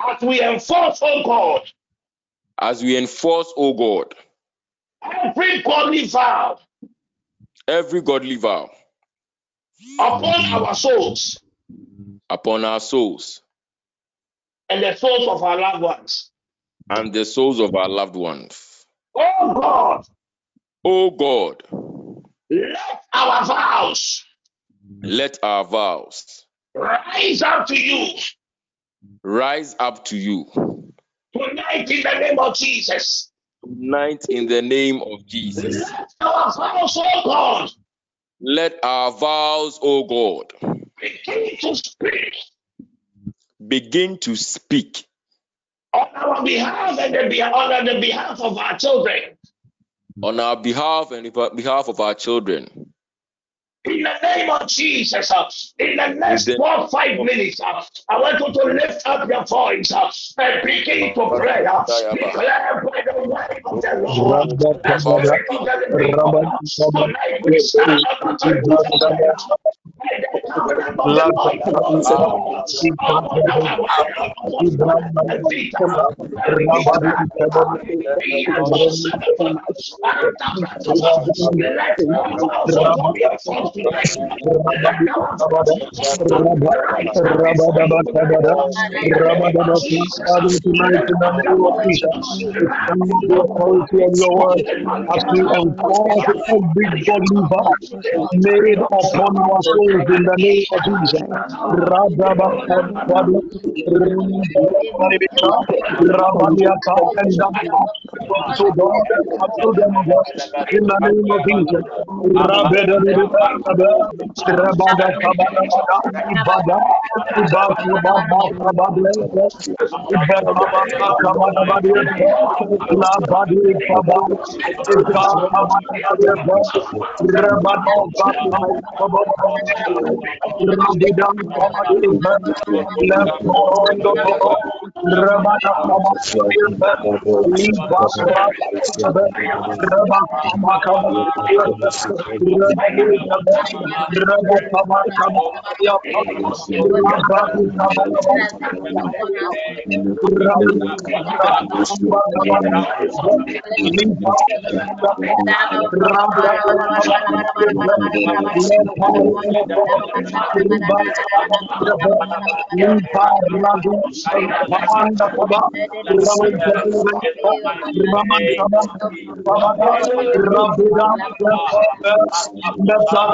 As we enforce, oh God. As we enforce, oh God. Every godly vow. every godly vow upon our souls upon our souls and the souls of our loved ones. and the souls of our loved ones. Oh God, O God, let our vows let our vows rise up to you rise up to you tonight in the name of Jesus. tonight in the name of Jesus. Let our vows, oh God, Let our vows, O God, begin to speak begin to speak on our behalf and the, on the behalf of our children. on our behalf and on behalf of our children. In the name of Jesus, uh, in the next four, five minutes, uh, I want you to lift up your voice uh, and begin to pray. uh, Declare by the word of the Lord. uh, Tonight we stand uh, uh, uh, the- let our vows of God be enforced tonight. Let our vows rise up before you tonight. In the name of Jesus, Tonight, in lift the up your name of voice. Jesus, we stand with the authority of your word as we enforce every godly vow made upon our souls in the name of Jesus. Radaba and Father, Rabaniata and Dama, so God, up to them, God, in the name of Jesus. Rabeda, Rabada, Kabada,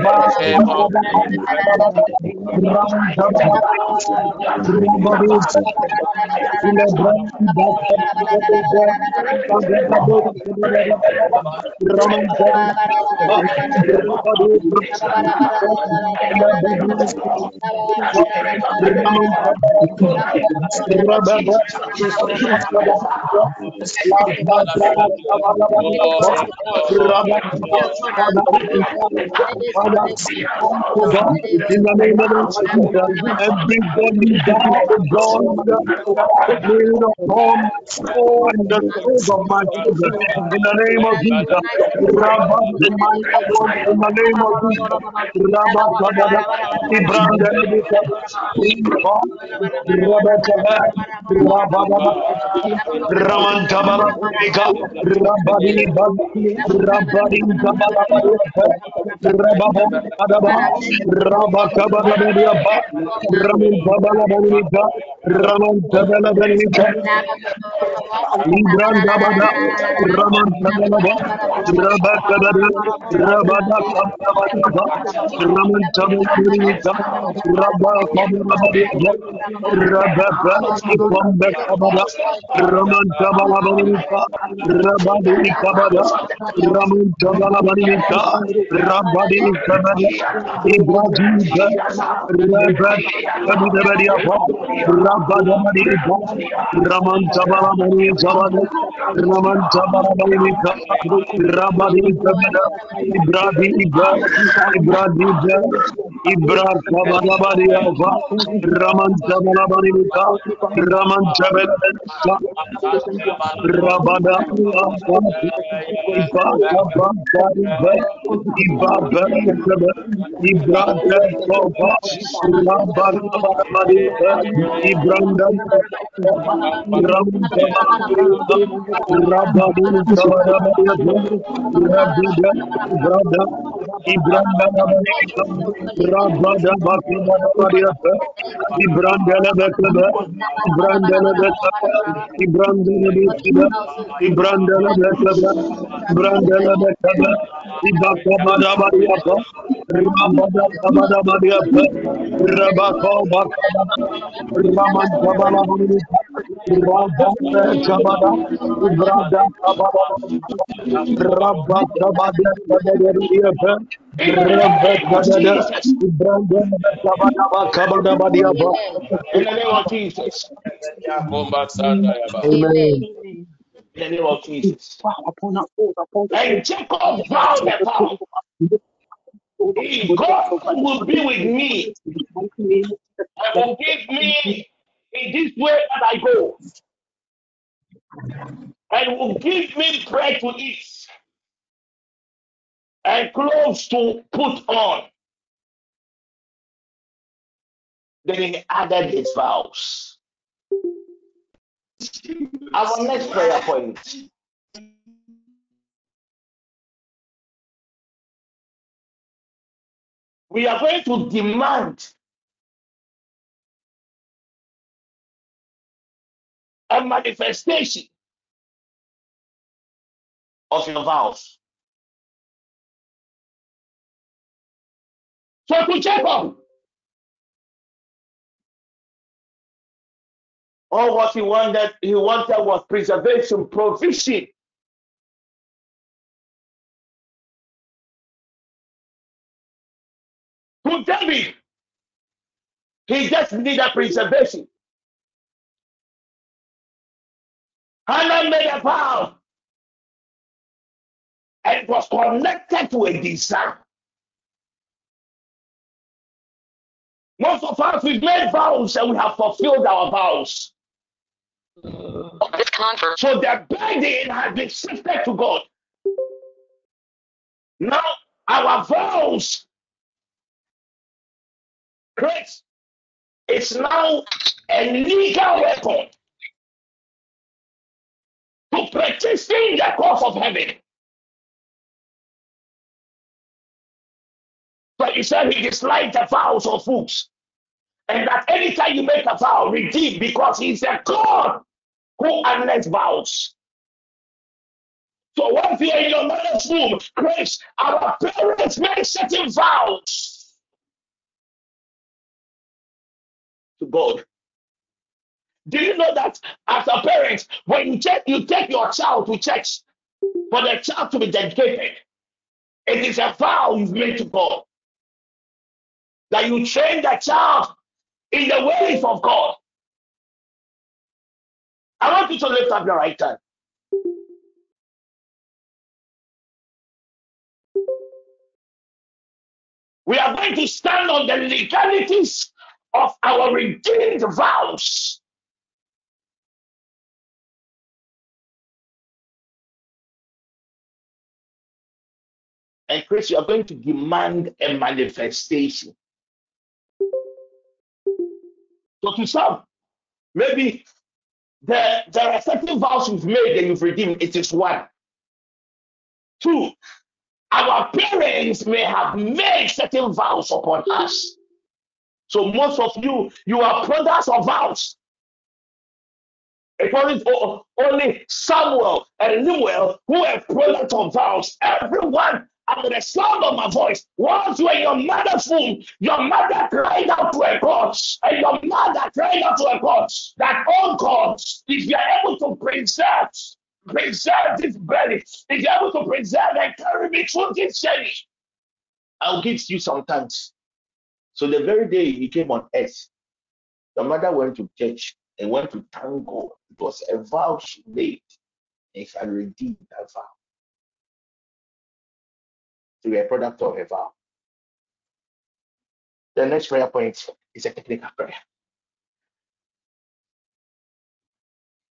Baba, The in the name of Jesus, every godly vow of God, oh, and the of my children, in the name of Jesus, loved ones, in the name of Jesus, Ibrahim, Rabba, Adaba, Rabba, Kabala, Raman Tabala, Raman Tabala, Libranda bada, Raman Tabalaba, Rabat Tabada, Rabada Kabalaba, Raman Tabalaba, Rabba Kabalaba, Rabba Ikamba Kabada, Raman Tabala Banika, Rabadi Kabada, Raman Tabala Banika, Rabadi Kabada, Ibrahim, Rabat, Kabadabadia, Rabadabadi, Raman Tabala Bani Zabada, Raman Tabala Banika, Rabadi Kabada, Ibrahim, Ibrahim, Ibrahim Kabadabadia, Raman Tabala Banika, Raman Tabala Rabada Iba Kaba Iba Iba Rambaba, Ibranda, Soba, Ramba, Marita, Ibranda, Ramba, Rabba, Rabida, Brada, Ibranda, Rabada, Bakuma, Mariata, Ibranda, Bakaba, Ibranda, Bakaba, Ibranda, Bakaba, Ibranda, Bakaba, Ibranda, Bakaba, Ibranda, Bakaba, Ibranda, Bakaba, Badiapa, Rabako Bakabada, Raman Kabala Badiapa, Rabada Kabada, Ibrada Kabada Rabba Kabada Badiapa, Rabba of Kabada, Jesus. Ibrandele Kabada Kabada Badiapa. In the name of Jesus. Amen. In the name of Jesus. And Jacob vowed a vow. If God will be with me and will give me in this way that I go, and will give me bread to eat and clothes to put on, then he added his vows. Our next prayer point. We are going to demand a manifestation of your vows. So to Jacob, all what he wanted, he wanted was preservation, provision. To David, he just needed preservation. Hannah made a vow and it was connected to a desire. Most of us, we've made vows and we have fulfilled our vows. So the burden has been shifted to God. Now, our vows, Chris, is now a legal record to petition the court of heaven. But he said he disliked the vows of fools. And that anytime you make a vow, redeem because he's a God who honors vows. So once you're in your mother's womb, Chris, our parents made certain vows to God. Do you know that as a parent, when you take, you take your child to church for the child to be dedicated, it is a vow you've made to God that you train the child in the ways of God. I want you to lift up your right hand. We are going to stand on the legalities of our redeemed vows. And Chris, you are going to demand a manifestation. So to some, maybe there, there are certain vows you've made and you've redeemed. It is one. Two, our parents may have made certain vows upon us. So most of you, you are products of vows. It wasn't only Samuel and Lemuel who were products of vows. Everyone under the sound of my voice, once you were your mother's womb, your mother cried out to a God, and your mother cried out to a God that, oh God, if you are able to preserve, preserve this belly, if you're able to preserve and carry me through this journey, I'll give you some thanks. So the very day he came on earth, the mother went to church and went to thank God. It was a vow she made, and she had redeemed that vow. So you're a product of a vow. The next prayer point is a technical prayer.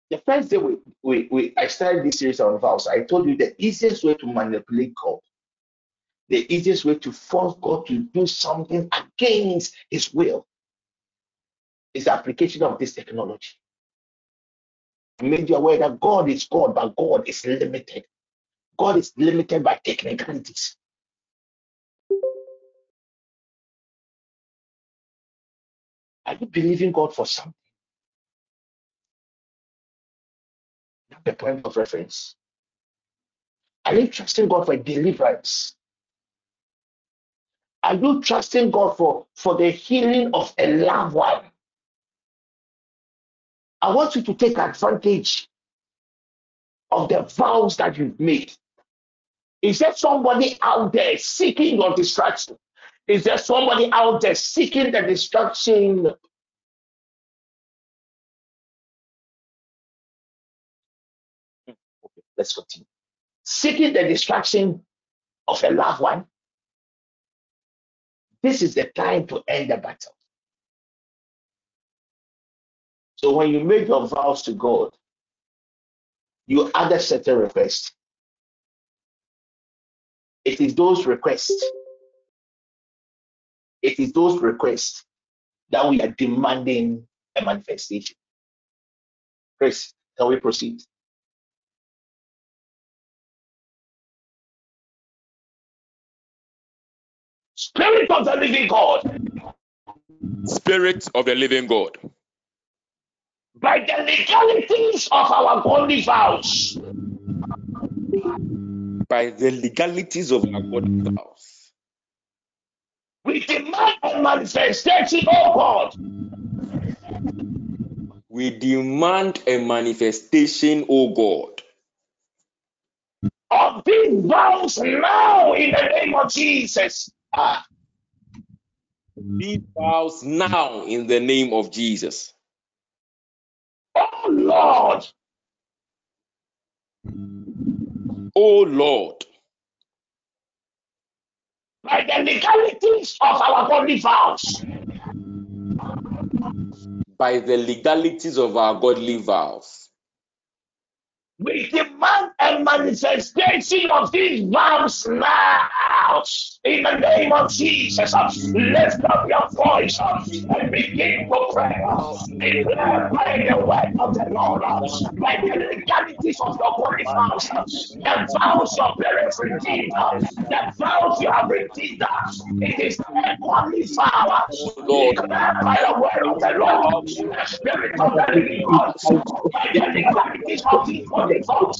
The first day we, we, we I started this series on vows, I told you the easiest way to manipulate God, the easiest way to force God to do something against his will is the application of this technology. I made you aware that God is God, but God is limited. God is limited by technicalities. Are you believing God for something? That's the point of reference. Are you trusting God for deliverance? Are you trusting God for, for the healing of a loved one? I want you to take advantage of the vows that you've made. Is there somebody out there seeking your destruction? Is there somebody out there seeking the destruction? Okay, let's continue. Seeking the destruction of a loved one. This is the time to end the battle. So when you make your vows to God, you add a certain requests. It is those requests. It is those requests that we are demanding a manifestation. Chris, can we proceed? Spirit of the living God, Spirit of the living God, by the legalities of our godly vows, by the legalities of our God vows. we demand a manifestation, oh God, we demand a manifestation, O God, of these vows now in the name of Jesus. Ah, these vows now in the name of Jesus. oh Lord, Oh Lord, by the legalities of our godly vows, by the legalities of our godly vows, we demand a manifestation of these vows now in the name of Jesus. Lift up your voice and begin to pray. Declare by the word of the Lord, by the legalities of your holy vows, the vows your parents redeemed, the vows you have redeemed. It is holy vow. Declare by the word of the Lord, the spirit of the living God, by the legalities of these holy vows.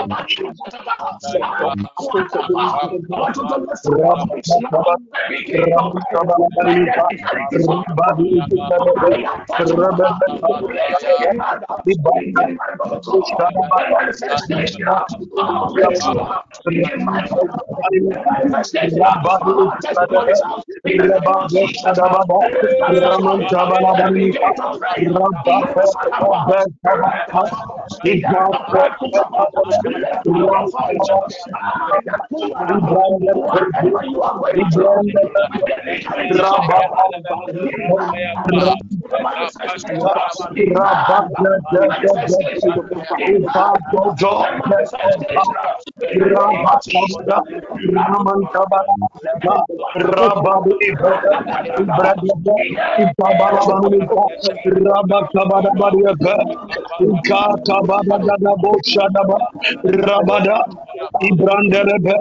Somebody I Rabada, Ibrandarebe,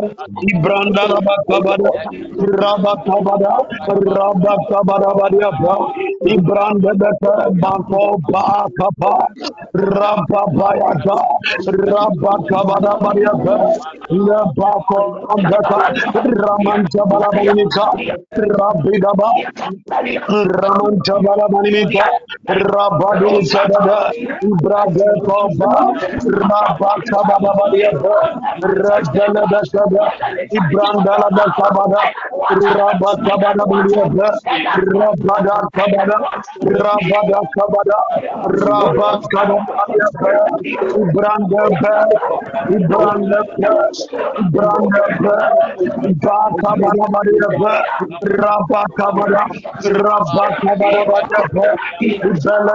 Ibrandarabakabada, Rabakabada, Rabakabadabadiapa, Ibrandebeka, Bako Bakapa, Rababayata, Rabakabadabadiapa, Rabako Ambeka, Ramantabalabanika, Rabidaba, Ramantabalabanika, Rabadu Sadada, Ibrahim Rabakabada. Rabadiapo, Rajana da Sabra, Ibrandala da Sabada, Rabba Sabada Buliapo, Rabada Sabada, Rabada Sabada, Rabba Sabada, Ibranda Ibranda Ibranda Bata Bada Buliapo, Rabba Sabada, Rabba Sabada Buliapo, Ibala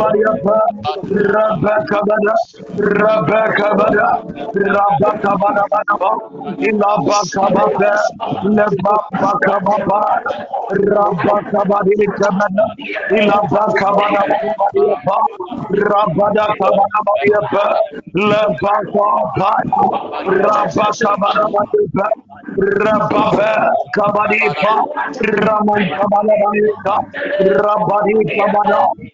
Bariapa, Rabakabada, Rabakabada, Rabakabada Banaba, Ilabakabada, Lebakababa, Rabakabadi Kabada, Ilabakabada Bariapa, Rabada Kabada Bariapa, Lebakabada, Rabakabada Bariapa, Rababe Kabadipa,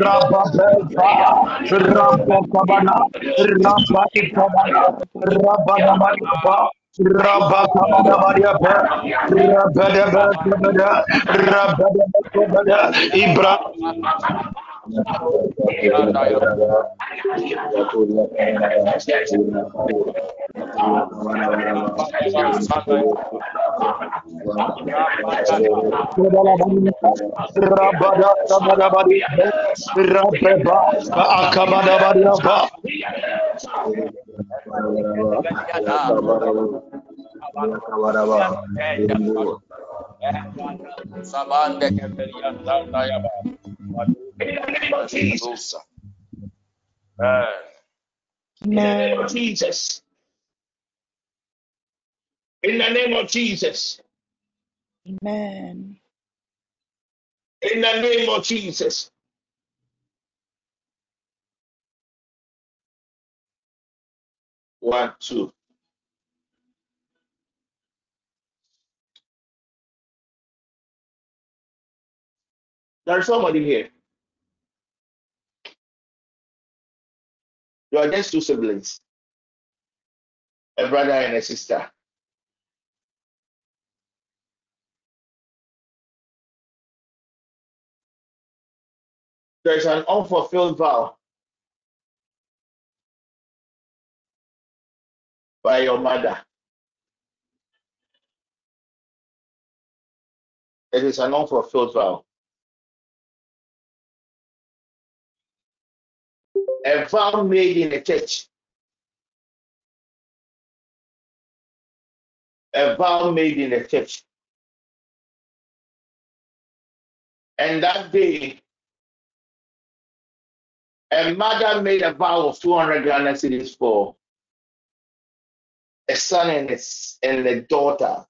Rababe, Ramanjabadaba, Ibala Kababa, Lentebelebebe, Ukaba, Rabakabada, Rababeza, Rabakabana, Rabba Ikabana, Rabadabadiaba, Saban de Kebelia Tantayaba. Rabada Sabadabadi Rabeba Akabadabadiaba Sabande kebelia sanda yaba. Jesus. In the name of Jesus. In the name of Jesus. Amen. In the name of Jesus. One, two. There's somebody here. You are just two siblings, a brother and a sister. There's an unfulfilled vow by your mother. It is an unfulfilled vow. A vow made in a church. A vow made in a church. And that day, A mother made a vow of 200 Ghana cedis for a son and a, and a daughter.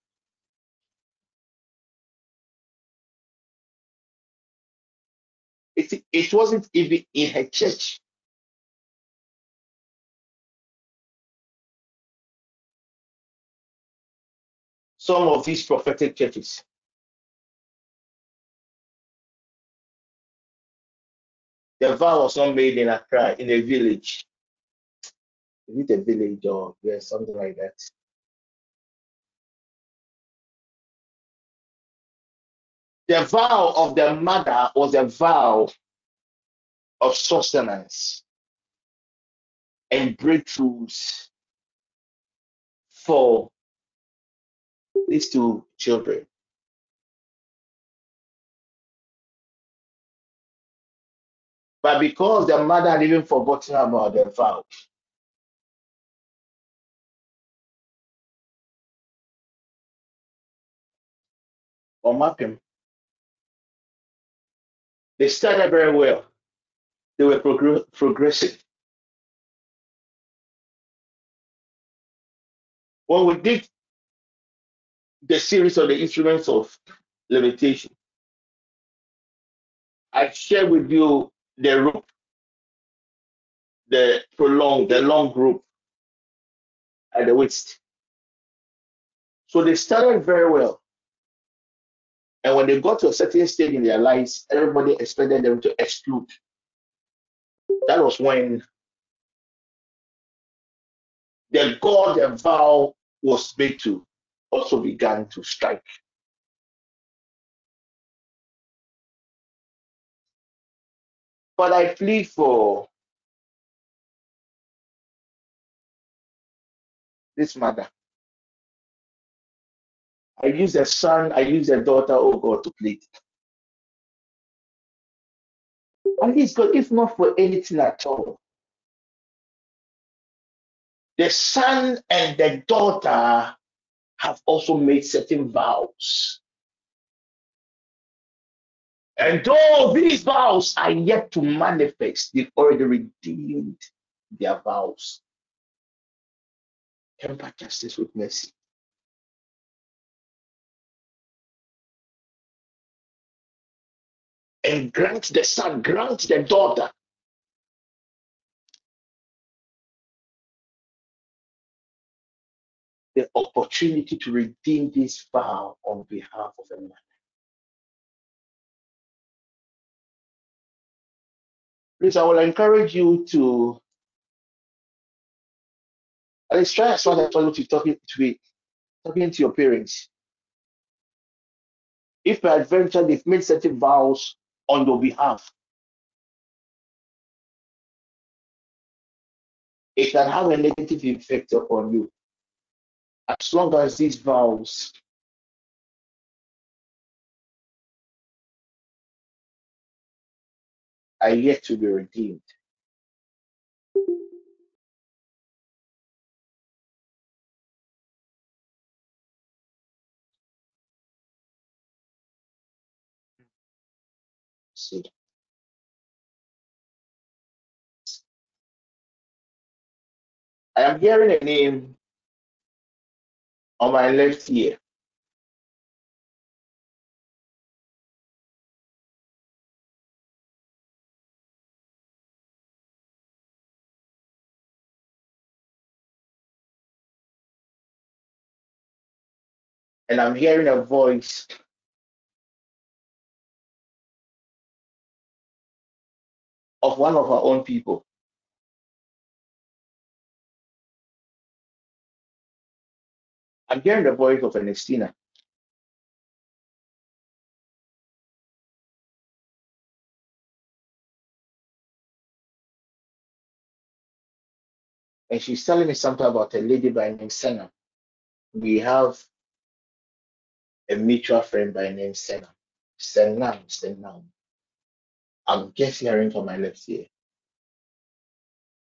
It, it wasn't even in her church. Some of these prophetic churches. The vow was not made in Accra, in a village. Is it a village or yeah, something like that? The vow of the mother was a vow of sustenance and breakthroughs for these two children. But because the mother had even forgotten about the vow, or mapping, they started very well. They were progr- progressing. When we did the series of the instruments of limitation, I share with you the rope, the prolonged, the long rope at the waist. So they started very well. And when they got to a certain stage in their lives, everybody expected them to explode. That was when the God vow was made to also began to strike. But I plead for this mother. I use a son, I use a daughter, oh God, to plead. And least, God, if not for anything at all, the son and the daughter have also made certain vows. And though these vows are yet to manifest, they've already redeemed their vows. Temper justice with mercy. And grant the son, grant the daughter the opportunity to redeem this vow on behalf of a man. Please, I will encourage you to at least try as much as possible to talking to talking to your parents. If by adventure they've made certain vows on your behalf, it can have a negative effect upon you. As long as these vows are yet to be redeemed. I am hearing a name on my left ear. And I'm hearing a voice of one of our own people. I'm hearing the voice of Ernestina. And she's telling me something about a lady by name Senna. We have a mutual friend by name Senna. Senna, Senna. I'm just hearing from my left ear.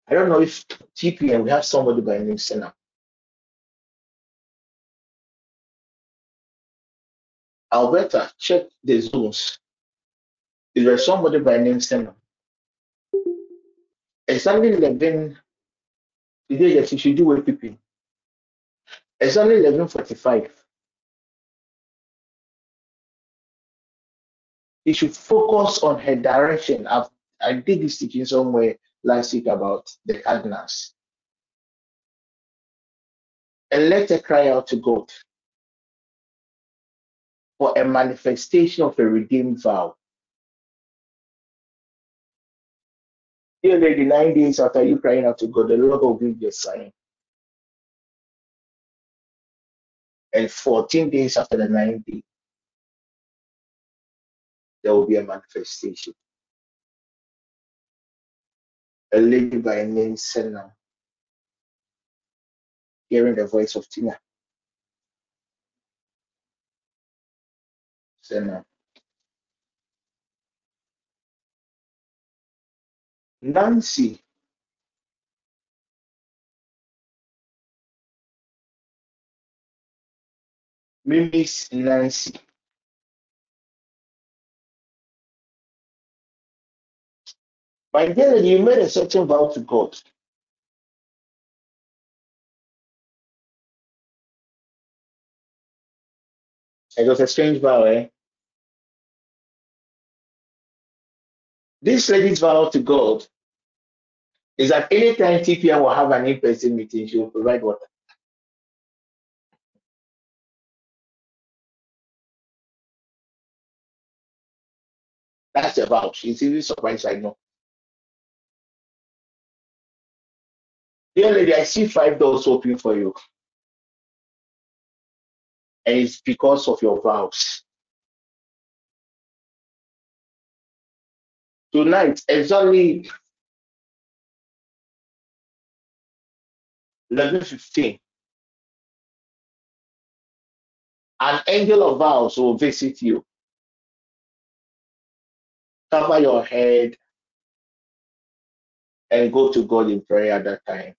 I don't know if TPN we have somebody by name Senna. Alberta, check the zones. Is there somebody by name Senna? Exactly 11, today yes, you should do people. Exactly 11.45. You should focus on her direction. I've, I did this teaching somewhere last week about the cardinals. And let her cry out to God for a manifestation of a redeemed vow. Dear lady, nine days after you crying out to God, the Lord will give you a sign. And 14 days after the ninth day, there will be a manifestation. A lady by the name Senna, hearing the voice of Tina. Senna. Nancy. Mimi's Nancy. My dear you made a certain vow to God. It was a strange vow, eh? This lady's vow to God is that anytime TPM will have an in-person meeting, she will provide water. That's a vow. She's even surprised I know. Dear lady, I see five doors open for you. And it's because of your vows. Tonight, exactly 11.15, an angel of vows will visit you. Cover your head and go to God in prayer at that time.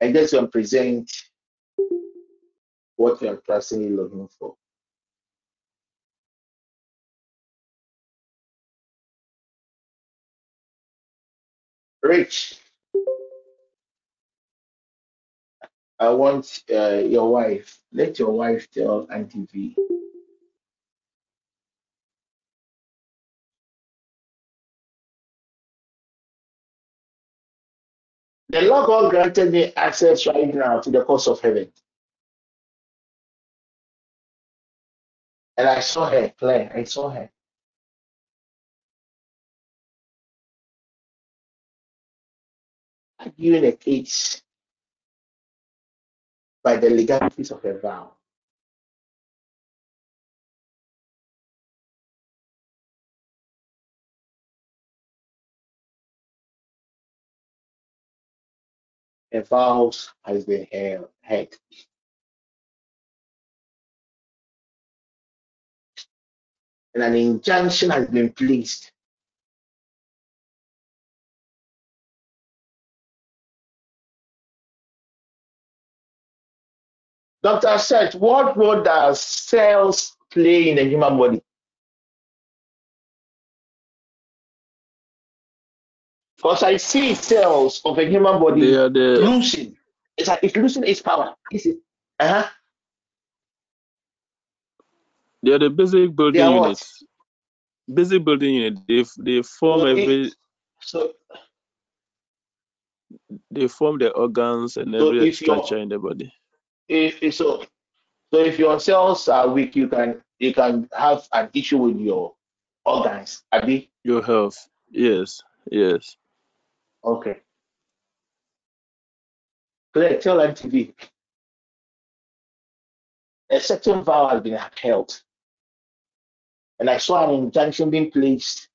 And just present what you are personally looking for. Rich, I want uh, your wife. Let your wife tell Auntie. The Lord God granted me access right now to the courts of heaven. And I saw her, Claire. I saw her. Arguing a case by the legalities of a vow. A vow has been held. And an injunction has been placed. Doctor said, what role does cells play in the human body? Because I see cells of a human body are the losing. It's like it's losing its power. Is it? Uh-huh. They are the basic building are what? units. Basic building unit. They they form So, every eh, so, they form the organs and so every structure in the body. if if- so so if your cells are weak, you can you can have an issue with your organs. Abi? Your health. Yes. Yes. Okay. Claire, tell MTV. A certain vow has been upheld. And I saw an injunction being placed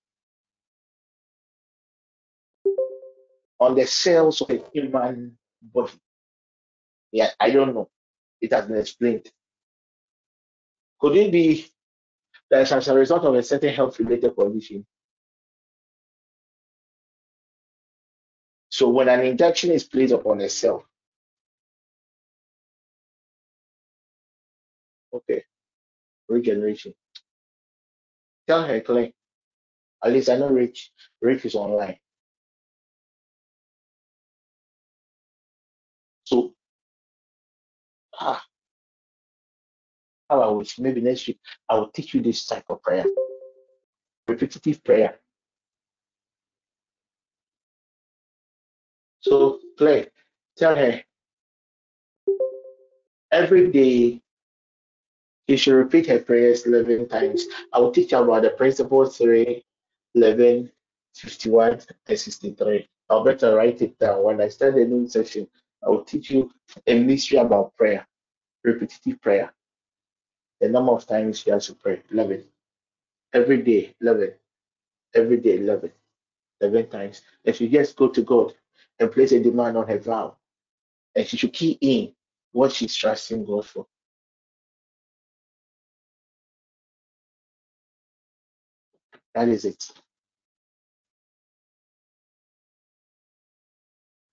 on the cells of a human body. Yeah, I don't know. It has been explained. Could it be that as a result of a certain health related condition? So when an injection is placed upon a cell, okay, regeneration. Tell her, Clay. At least I know Rich. Rich is online. So, ah, how I wish maybe next week I will teach you this type of prayer, repetitive prayer. So, Clay, tell her every day you should repeat her prayers 11 times. I will teach you about the principle 3, 11, 51, and 63. I'll better write it down. When I start the new session, I will teach you a mystery about prayer, repetitive prayer. The number of times you have to pray 11. Every day, 11. Every day, 11. 11 times. And she just go to God and place a demand on her vow. And she should key in what she's trusting God for. That is it.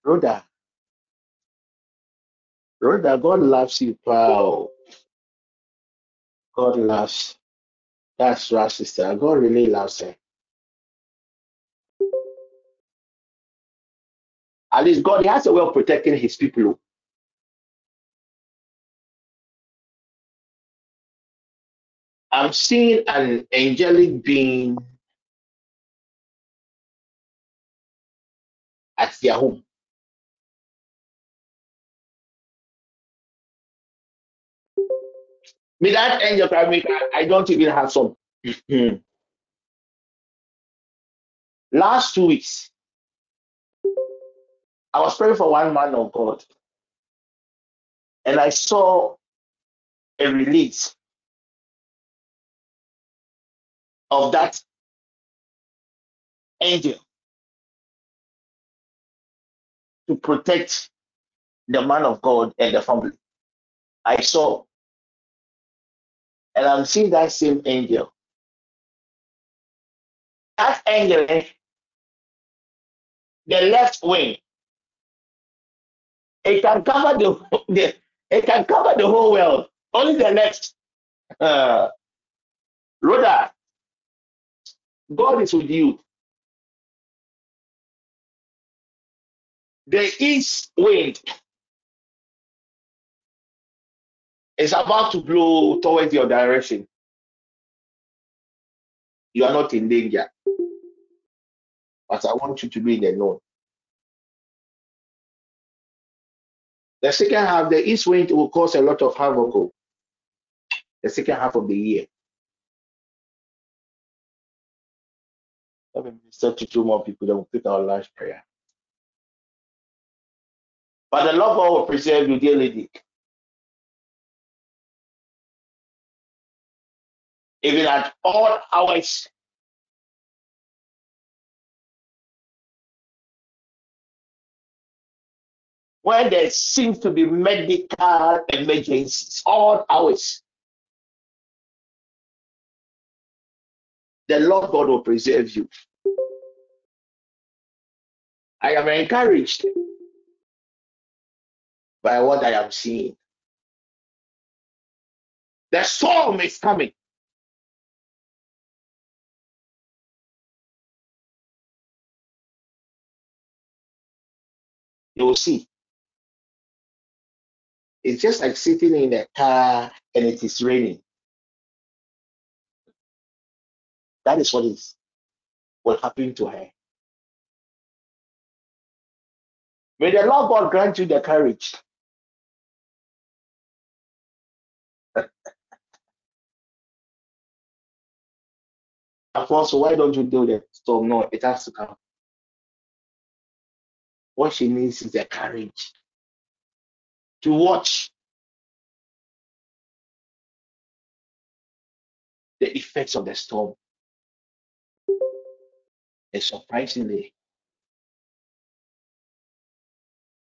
Rhoda, Rhoda, God loves you. pal. God loves. That's right, sister. God really loves her. At least God has a way of protecting his people. I'm seeing an angelic being at their home. Me, that angel, I, I don't even have some. Mm-hmm. Last two weeks, I was praying for one man of God, and I saw a release of that angel to protect the man of God and the family. I saw, and I'm seeing that same angel. That angel, the left wing, it can cover the, *laughs* the it can cover the whole world. Only the left. Uh, Rhoda, God is with you. The east wind is about to blow towards your direction. You are not in danger. But I want you to be in the know. The second half, the east wind will cause a lot of havoc. The second half of the year. Let me minister to two more people, then we'll pick our last prayer. But the Lord God will preserve you, dear lady. Even at all hours. When there seems to be medical emergencies, all hours. The Lord God will preserve you. I am encouraged by what I am seeing. The storm is coming. You will see. It's just like sitting in a car and it is raining. That is what is what happened to her. May the Lord God grant you the courage. Apostle, why don't you do that? So no, it has to come. What she needs is the courage to watch the effects of the storm. And surprisingly,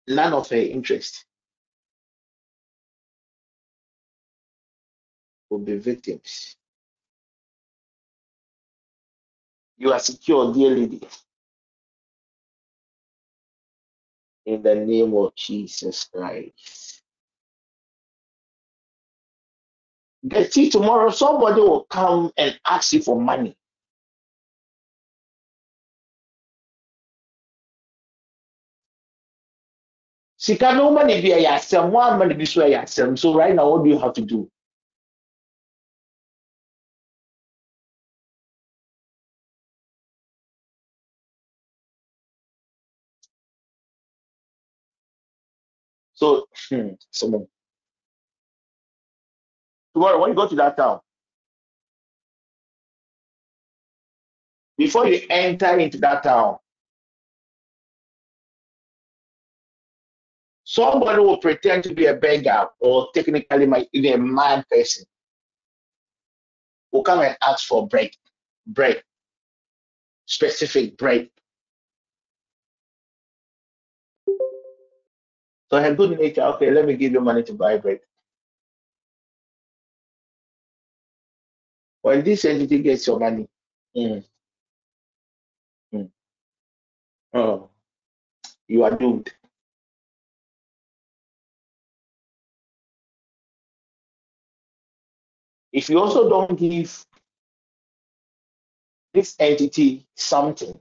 none of her interest will be victims. You are secure, dear lady, in the name of Jesus Christ. Get see tomorrow somebody will come and ask you for money. No money be a yasem, one money be yasem. So right now, what do you have to do? So, hmm, so tomorrow when you go to that town, before you enter into that town, somebody will pretend to be a beggar or technically might be a mad person will come and ask for bread, bread, specific bread. So her good nature, okay, let me give you money to buy bread. When this entity gets your money, mm, mm, oh, you are doomed. If you also don't give this entity something,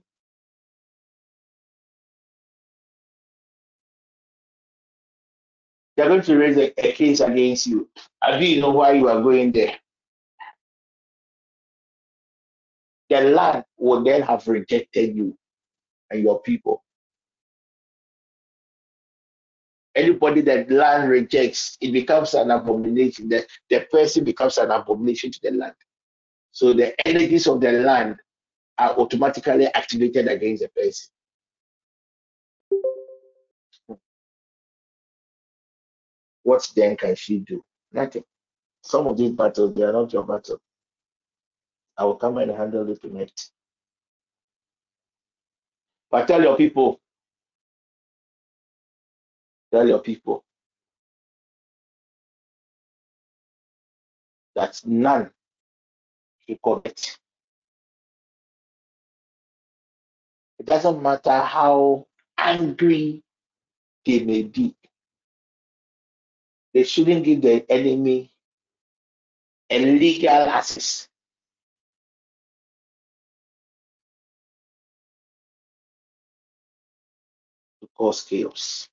they're going to raise a, a case against you. I do you know why you are going there? The land will then have rejected you and your people. Anybody that land rejects, it becomes an abomination. The, the person becomes an abomination to the land. So the energies of the land are automatically activated against the person. What then can she do? Nothing. Some of these battles, they are not your battle. I will come and handle it tonight. But tell your people, tell your people that none should commit. It doesn't matter how angry they may be. They shouldn't give the enemy a legal access. To cause chaos.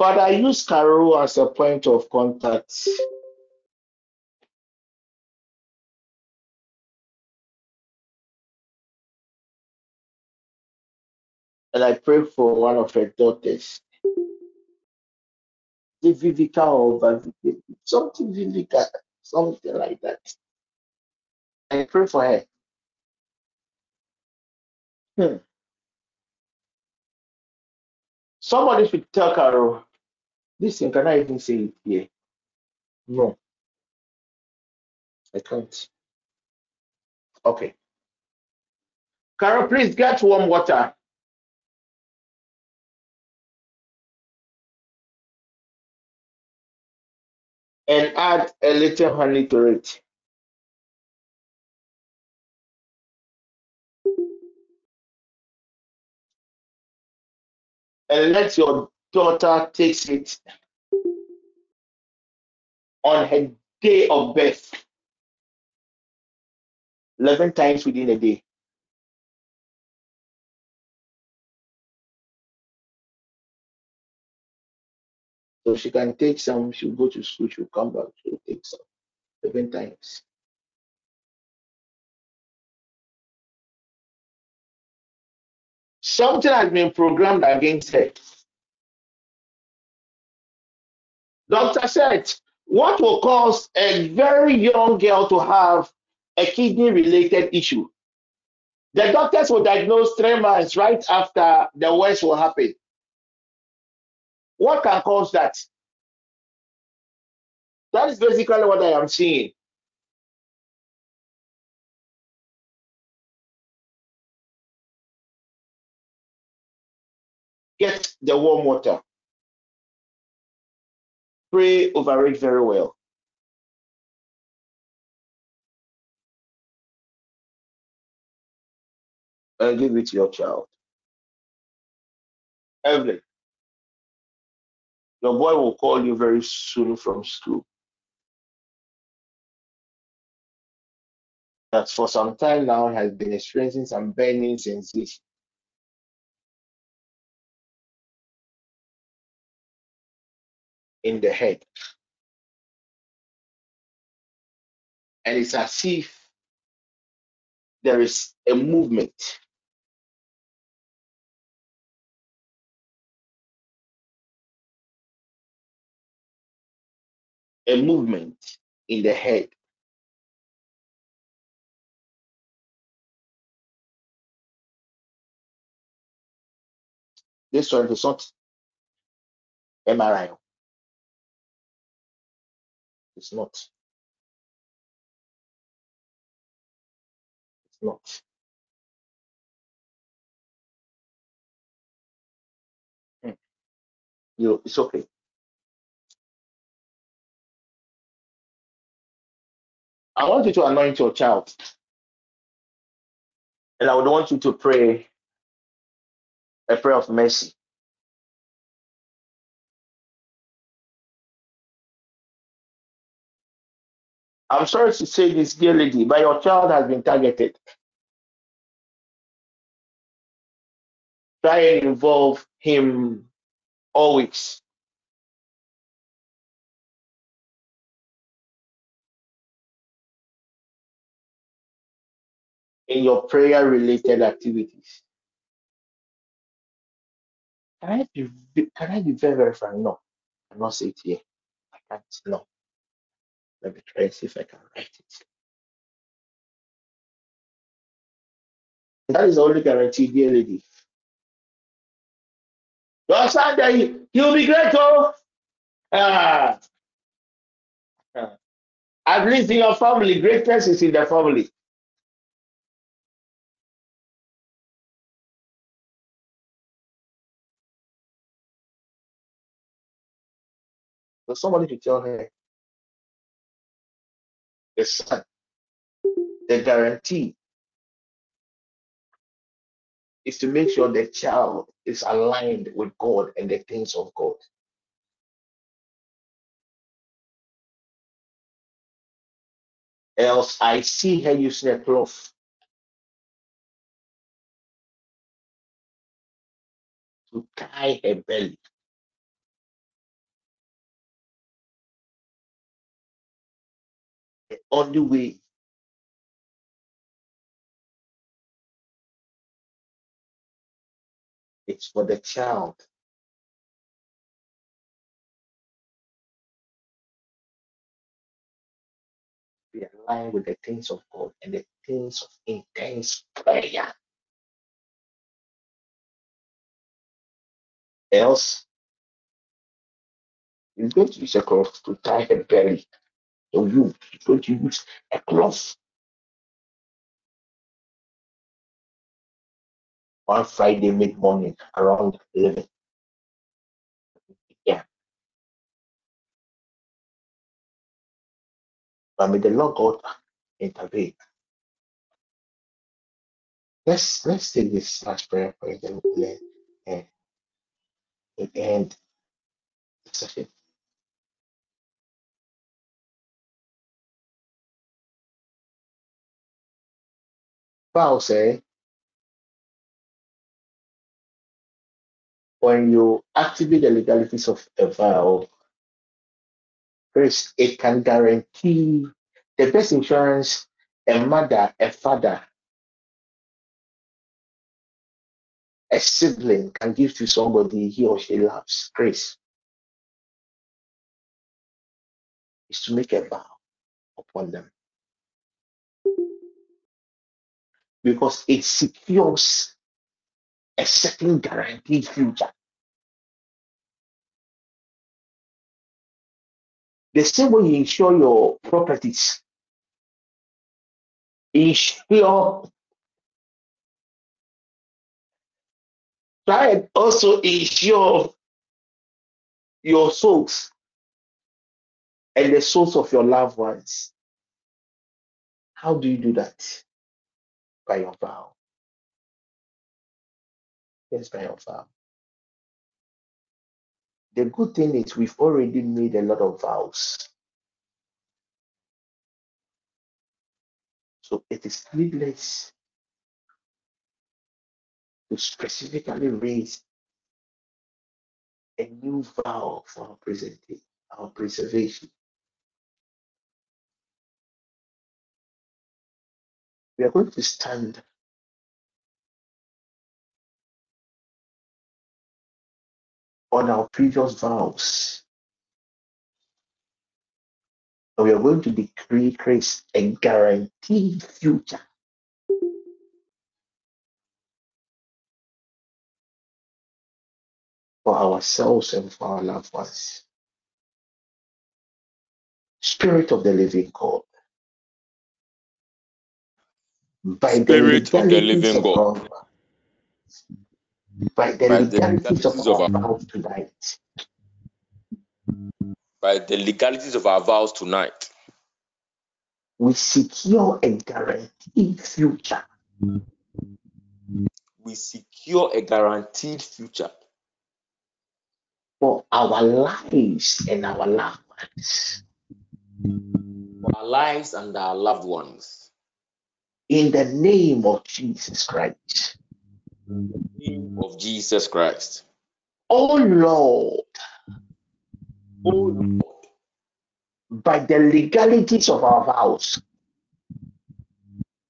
But I use Carol as a point of contact. And I pray for one of her daughters. The Vivica or something Vivica, something like that. I pray for her. Hmm. Somebody should tell Carol, listen, can I even say it here? No, I can't. Okay. Carol, please get warm water. And add a little honey to it. And let your daughter takes it on her day of birth 11 times within a day. So she can take some, she'll go to school, she'll come back, she'll take some 11 times. Something has been programmed against her. Doctor said, what will cause a very young girl to have a kidney related issue? The doctors will diagnose three months right after the worst will happen. What can cause that? That is basically what I am seeing. Get the warm water. Pray over it very well. And give it to your child. Evelyn, your boy will call you very soon from school. That for some time now has been experiencing some burning sensation. In the head. And it's as if there is a movement. A movement in the head. This one is not MRI. It's not. It's not. Hmm. You, it's okay. I want you to anoint your child. And I would want you to pray a prayer of mercy. I'm sorry to say this, dear lady, but your child has been targeted. Try and involve him always. In your prayer related activities. Can I be can I be very, very frank? No, I cannot say it here. I can't. No. Let me try and see if I can write it. That is only guarantee, dear lady. Your son, he, he'll be great, oh. Ah. ah. At least in your family, greatness is in the family. So somebody to tell her the son, the guarantee is to make sure the child is aligned with God and the things of God. Else, I see her using a cloth to tie her belly. The only way it's for the child be aligned with the things of God and the things of intense prayer. Else, he's going to a cloth to tie her belly. So you, he's going to use a cloth. One Friday mid morning around 11 Yeah, But may the Lord God intervene. Let's let's take this last prayer point and and, and eh, end the session. Paul say eh? when you activate the legalities of a vow, first it can guarantee the best insurance a mother, a father, a sibling can give to somebody he or she loves, grace, is to make a vow upon them. Because it secures a certain guaranteed future. The same way you insure your properties, insure, try and also insure your souls. and the souls of your loved ones. How do you do that? By your vow. Yes, by your vow. The good thing is we've already made a lot of vows. So it is needless to specifically raise a new vow for our our preservation. We are going to stand on our previous vows. And we are going to decree Christ and guarantee future. For ourselves and for our loved ones. Spirit of the living God. By the Spirit of the legalities living of God. our by the By the legalities of legalities of our our vows tonight, by the legalities of our vows tonight, we secure a guaranteed future we secure a guaranteed future for our lives and our loved ones. for our lives and our loved ones. In the name of Jesus Christ. In the name of Jesus Christ. Oh Lord, Oh Lord, by the legalities of our vows,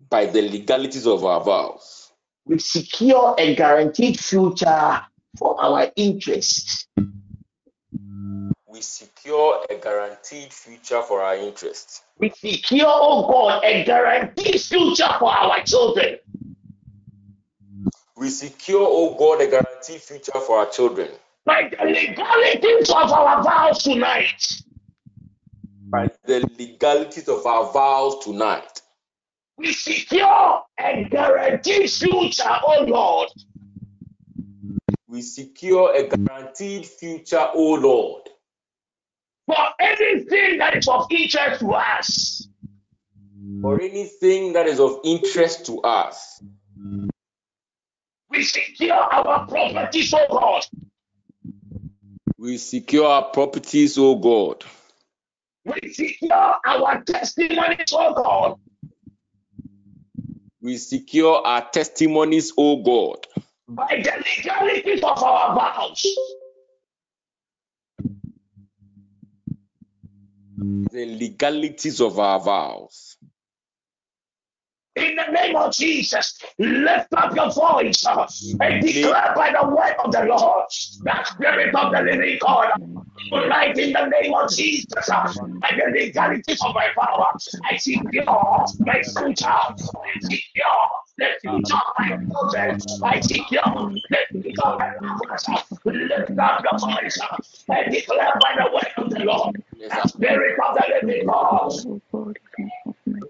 by the legalities of our vows, we secure a guaranteed future for our interests we secure a guaranteed future for our interests. We secure, oh God, a guaranteed future for our children. We secure, oh God, a guaranteed future for our children. By the legalities of our vows tonight, By the legalities of our vows tonight, we secure a guaranteed future, oh Lord, we secure a guaranteed future, oh Lord, for anything that is of interest to us. for anything that is of interest to us. We secure our properties, oh God. We secure our properties, O God. We secure our testimonies, O God. We secure our testimonies, oh God, By the legalities of our vows. The legalities of our vows. In the name of Jesus, lift up your voice uh, and declare by the word of the Lord that spirit of the living God. Tonight, in the name of Jesus, uh, by the legalities of my power, I secure my future. I secure the future of my children. I secure the future of my loved ones. Lift up your voice and declare by the word of the Lord the you my Spirit of the living God,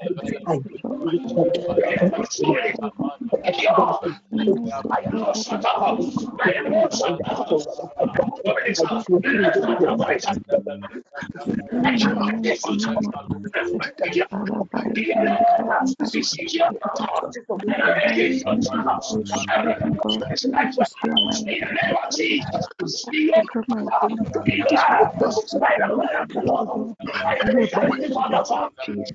for the future of God, in the name of Jesus.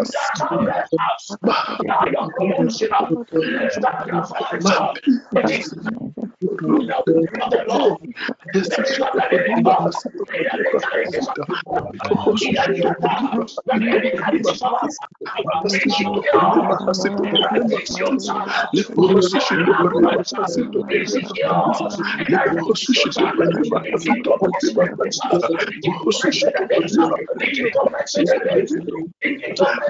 Yeah, for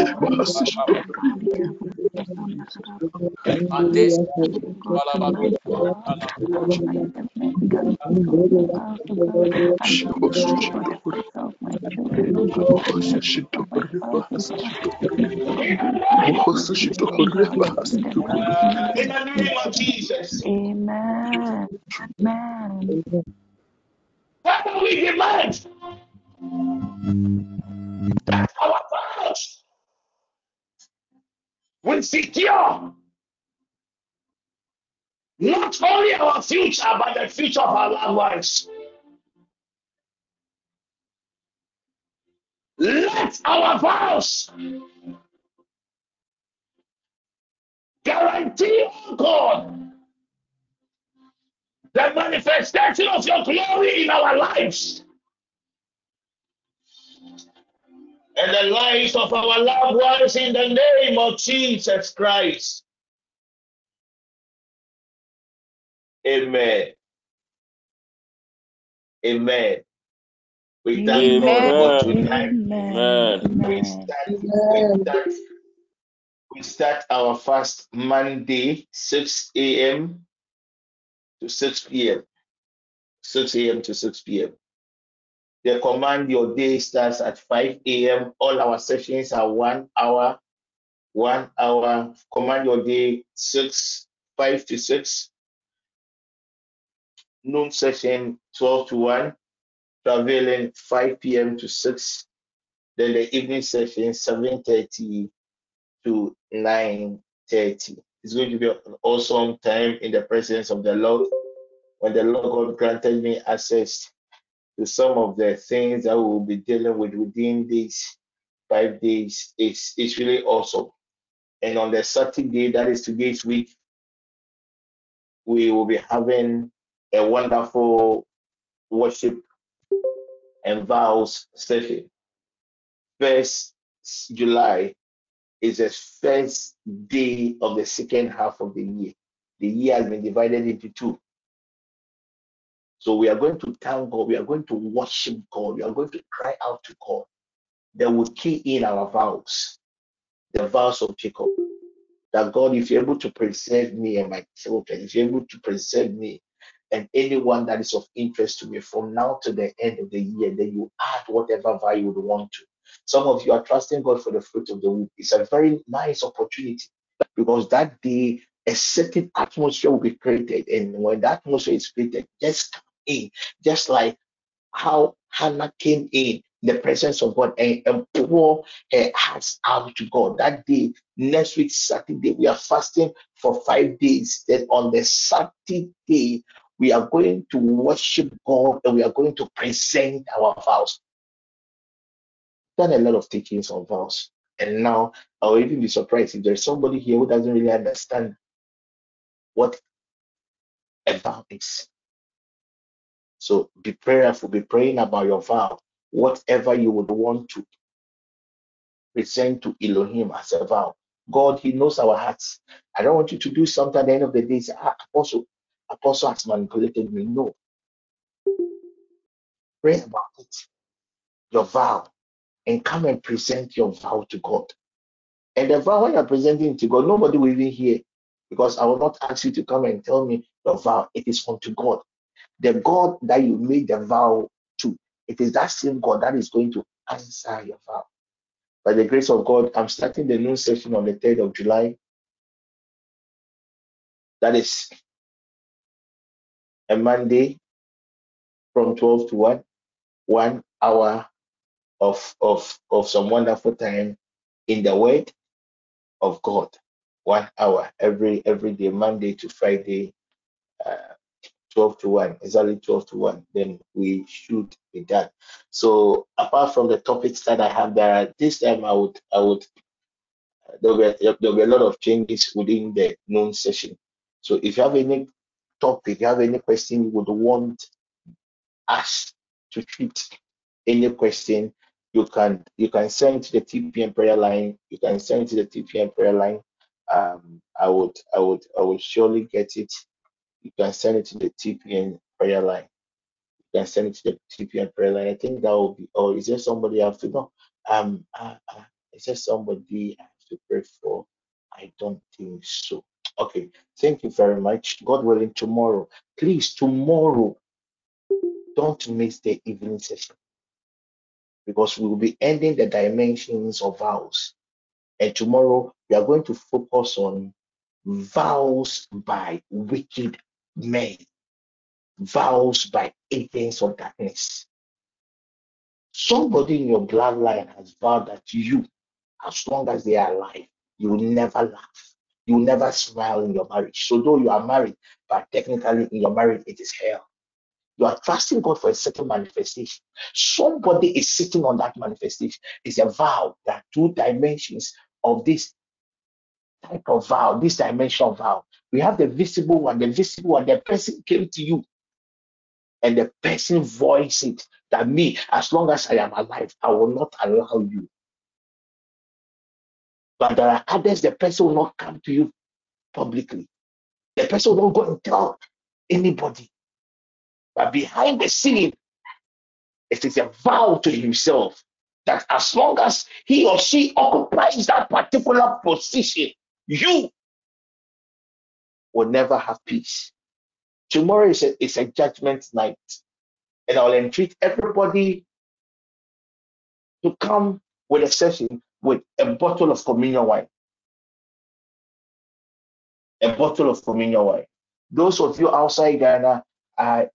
my finances, God, in the name of Jesus. In the name of Jesus. Amen. Amen. Father, we demand that our vows will secure not only our future, but the future of our loved ones. Let our vows guarantee, oh God, the manifestation of your glory in our lives and the lives of our loved ones in the name of Jesus Christ. Amen. Amen. We thank God for tonight. Amen. We start, we, start, we start our fast Monday, 6 a.m. to 6 p.m. 6 a.m. to 6 p.m. The command your day starts at 5 a.m. All our sessions are one hour, one hour. Command your day 6, 5 to 6. Noon session 12 to 1. Traveling 5 p.m. to 6. Then the evening session 7:30 to 9:30. It's going to be an awesome time in the presence of the Lord. When the Lord God granted me access some of the things that we will be dealing with within these five days, it's it's really awesome. And on the Saturday, that is today's week, we will be having a wonderful worship and vows session. First July is the first day of the second half of the year. The year has been divided into two. So we are going to thank God. We are going to worship God. We are going to cry out to God. That will key in our vows, the vows of Jacob. That God, if you're able to preserve me and my children, if you're able to preserve me and anyone that is of interest to me from now to the end of the year, then you add whatever value you want to. Some of you are trusting God for the fruit of the womb. It's a very nice opportunity because that day a certain atmosphere will be created, and when that atmosphere is created, just in, just like how Hannah came in the presence of God and, and pour her hearts out to God. That day, next week, Saturday, we are fasting for five days. Then on the Saturday, we are going to worship God and we are going to present our vows. done a lot of teachings on vows. And now I'll even be surprised if there's somebody here who doesn't really understand what a vow is. So be prayerful, be praying about your vow, whatever you would want to present to Elohim as a vow. God, He knows our hearts. I don't want you to do something at the end of the day. Say, ah, Apostle, Apostle has manipulated me. No. Pray about it, your vow, and come and present your vow to God. And the vow, when you're presenting to God, nobody will even hear because I will not ask you to come and tell me your vow. It is unto God. The God that you made the vow to, it is that same God that is going to answer your vow. By the grace of God, I'm starting the noon session on the 3rd of July. That is a Monday from 12 to 1, one hour of, of, of some wonderful time in the Word of God. One hour every every day, Monday to Friday, uh, 12 to 1, exactly 12 to 1, then we should be done. So apart from the topics that I have there, this time I would I would there'll be, there'll be a lot of changes within the noon session. So if you have any topic, you have any question you would want us to treat, any question, you can you can send to the TPM prayer line. You can send to the TPM prayer line. Um, I would I would I would surely get it. You can send it to the TPN prayer line. You can send it to the TPN prayer line. I think that will be. Or is there somebody I have to know? Um, uh, uh, is there somebody I have to pray for? I don't think so. Okay, thank you very much. God willing, tomorrow, please, tomorrow, don't miss the evening session because we will be ending the dimensions of vows. And tomorrow, we are going to focus on vows by wicked men, vows by agents of darkness. Somebody in your bloodline has vowed that you, as long as they are alive, you will never laugh. You will never smile in your marriage. So though you are married, but technically in your marriage it is hell. You are trusting God for a certain manifestation. Somebody is sitting on that manifestation. It's a vow. There are two dimensions of this type of vow, this dimension of vow. We have the visible one. The visible one, the person came to you and the person voiced it that me, as long as I am alive, I will not allow you. But there are others, the person will not come to you publicly. The person won't go and tell anybody. But behind the scene, it is a vow to himself that as long as he or she occupies that particular position, you will never have peace. Tomorrow is a, is a judgment night, and I'll entreat everybody to come with a session with a bottle of communion wine. A bottle of communion wine. Those of you outside Ghana, uh,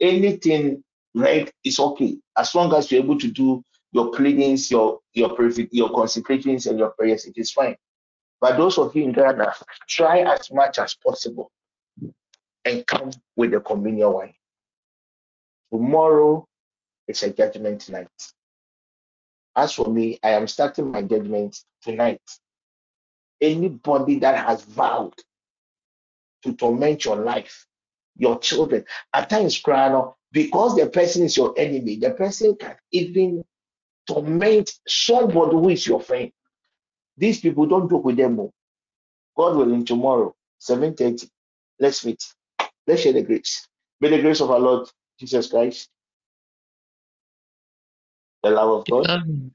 anything red is okay as long as you're able to do your cleanings, your your your consecrations, and your prayers. It is fine. But those of you in Ghana, try as much as possible and come with the communion wine. Tomorrow is a judgment night. As for me, I am starting my judgment tonight. Anybody that has vowed to torment your life, your children, at times, crying because the person is your enemy, the person can even torment somebody who is your friend. These people don't joke with them. More. God willing, tomorrow, 7:30. Let's meet. Let's share the grace. May the grace of our Lord Jesus Christ, the love of God, and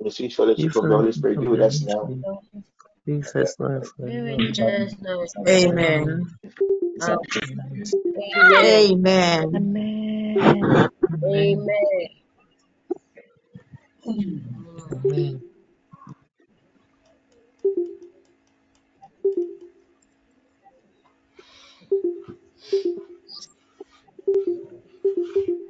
the sweet fellowship of the Holy Spirit be with us now. Jesus Amen. Amen. Amen. Amen. Amen. Thank *laughs* you.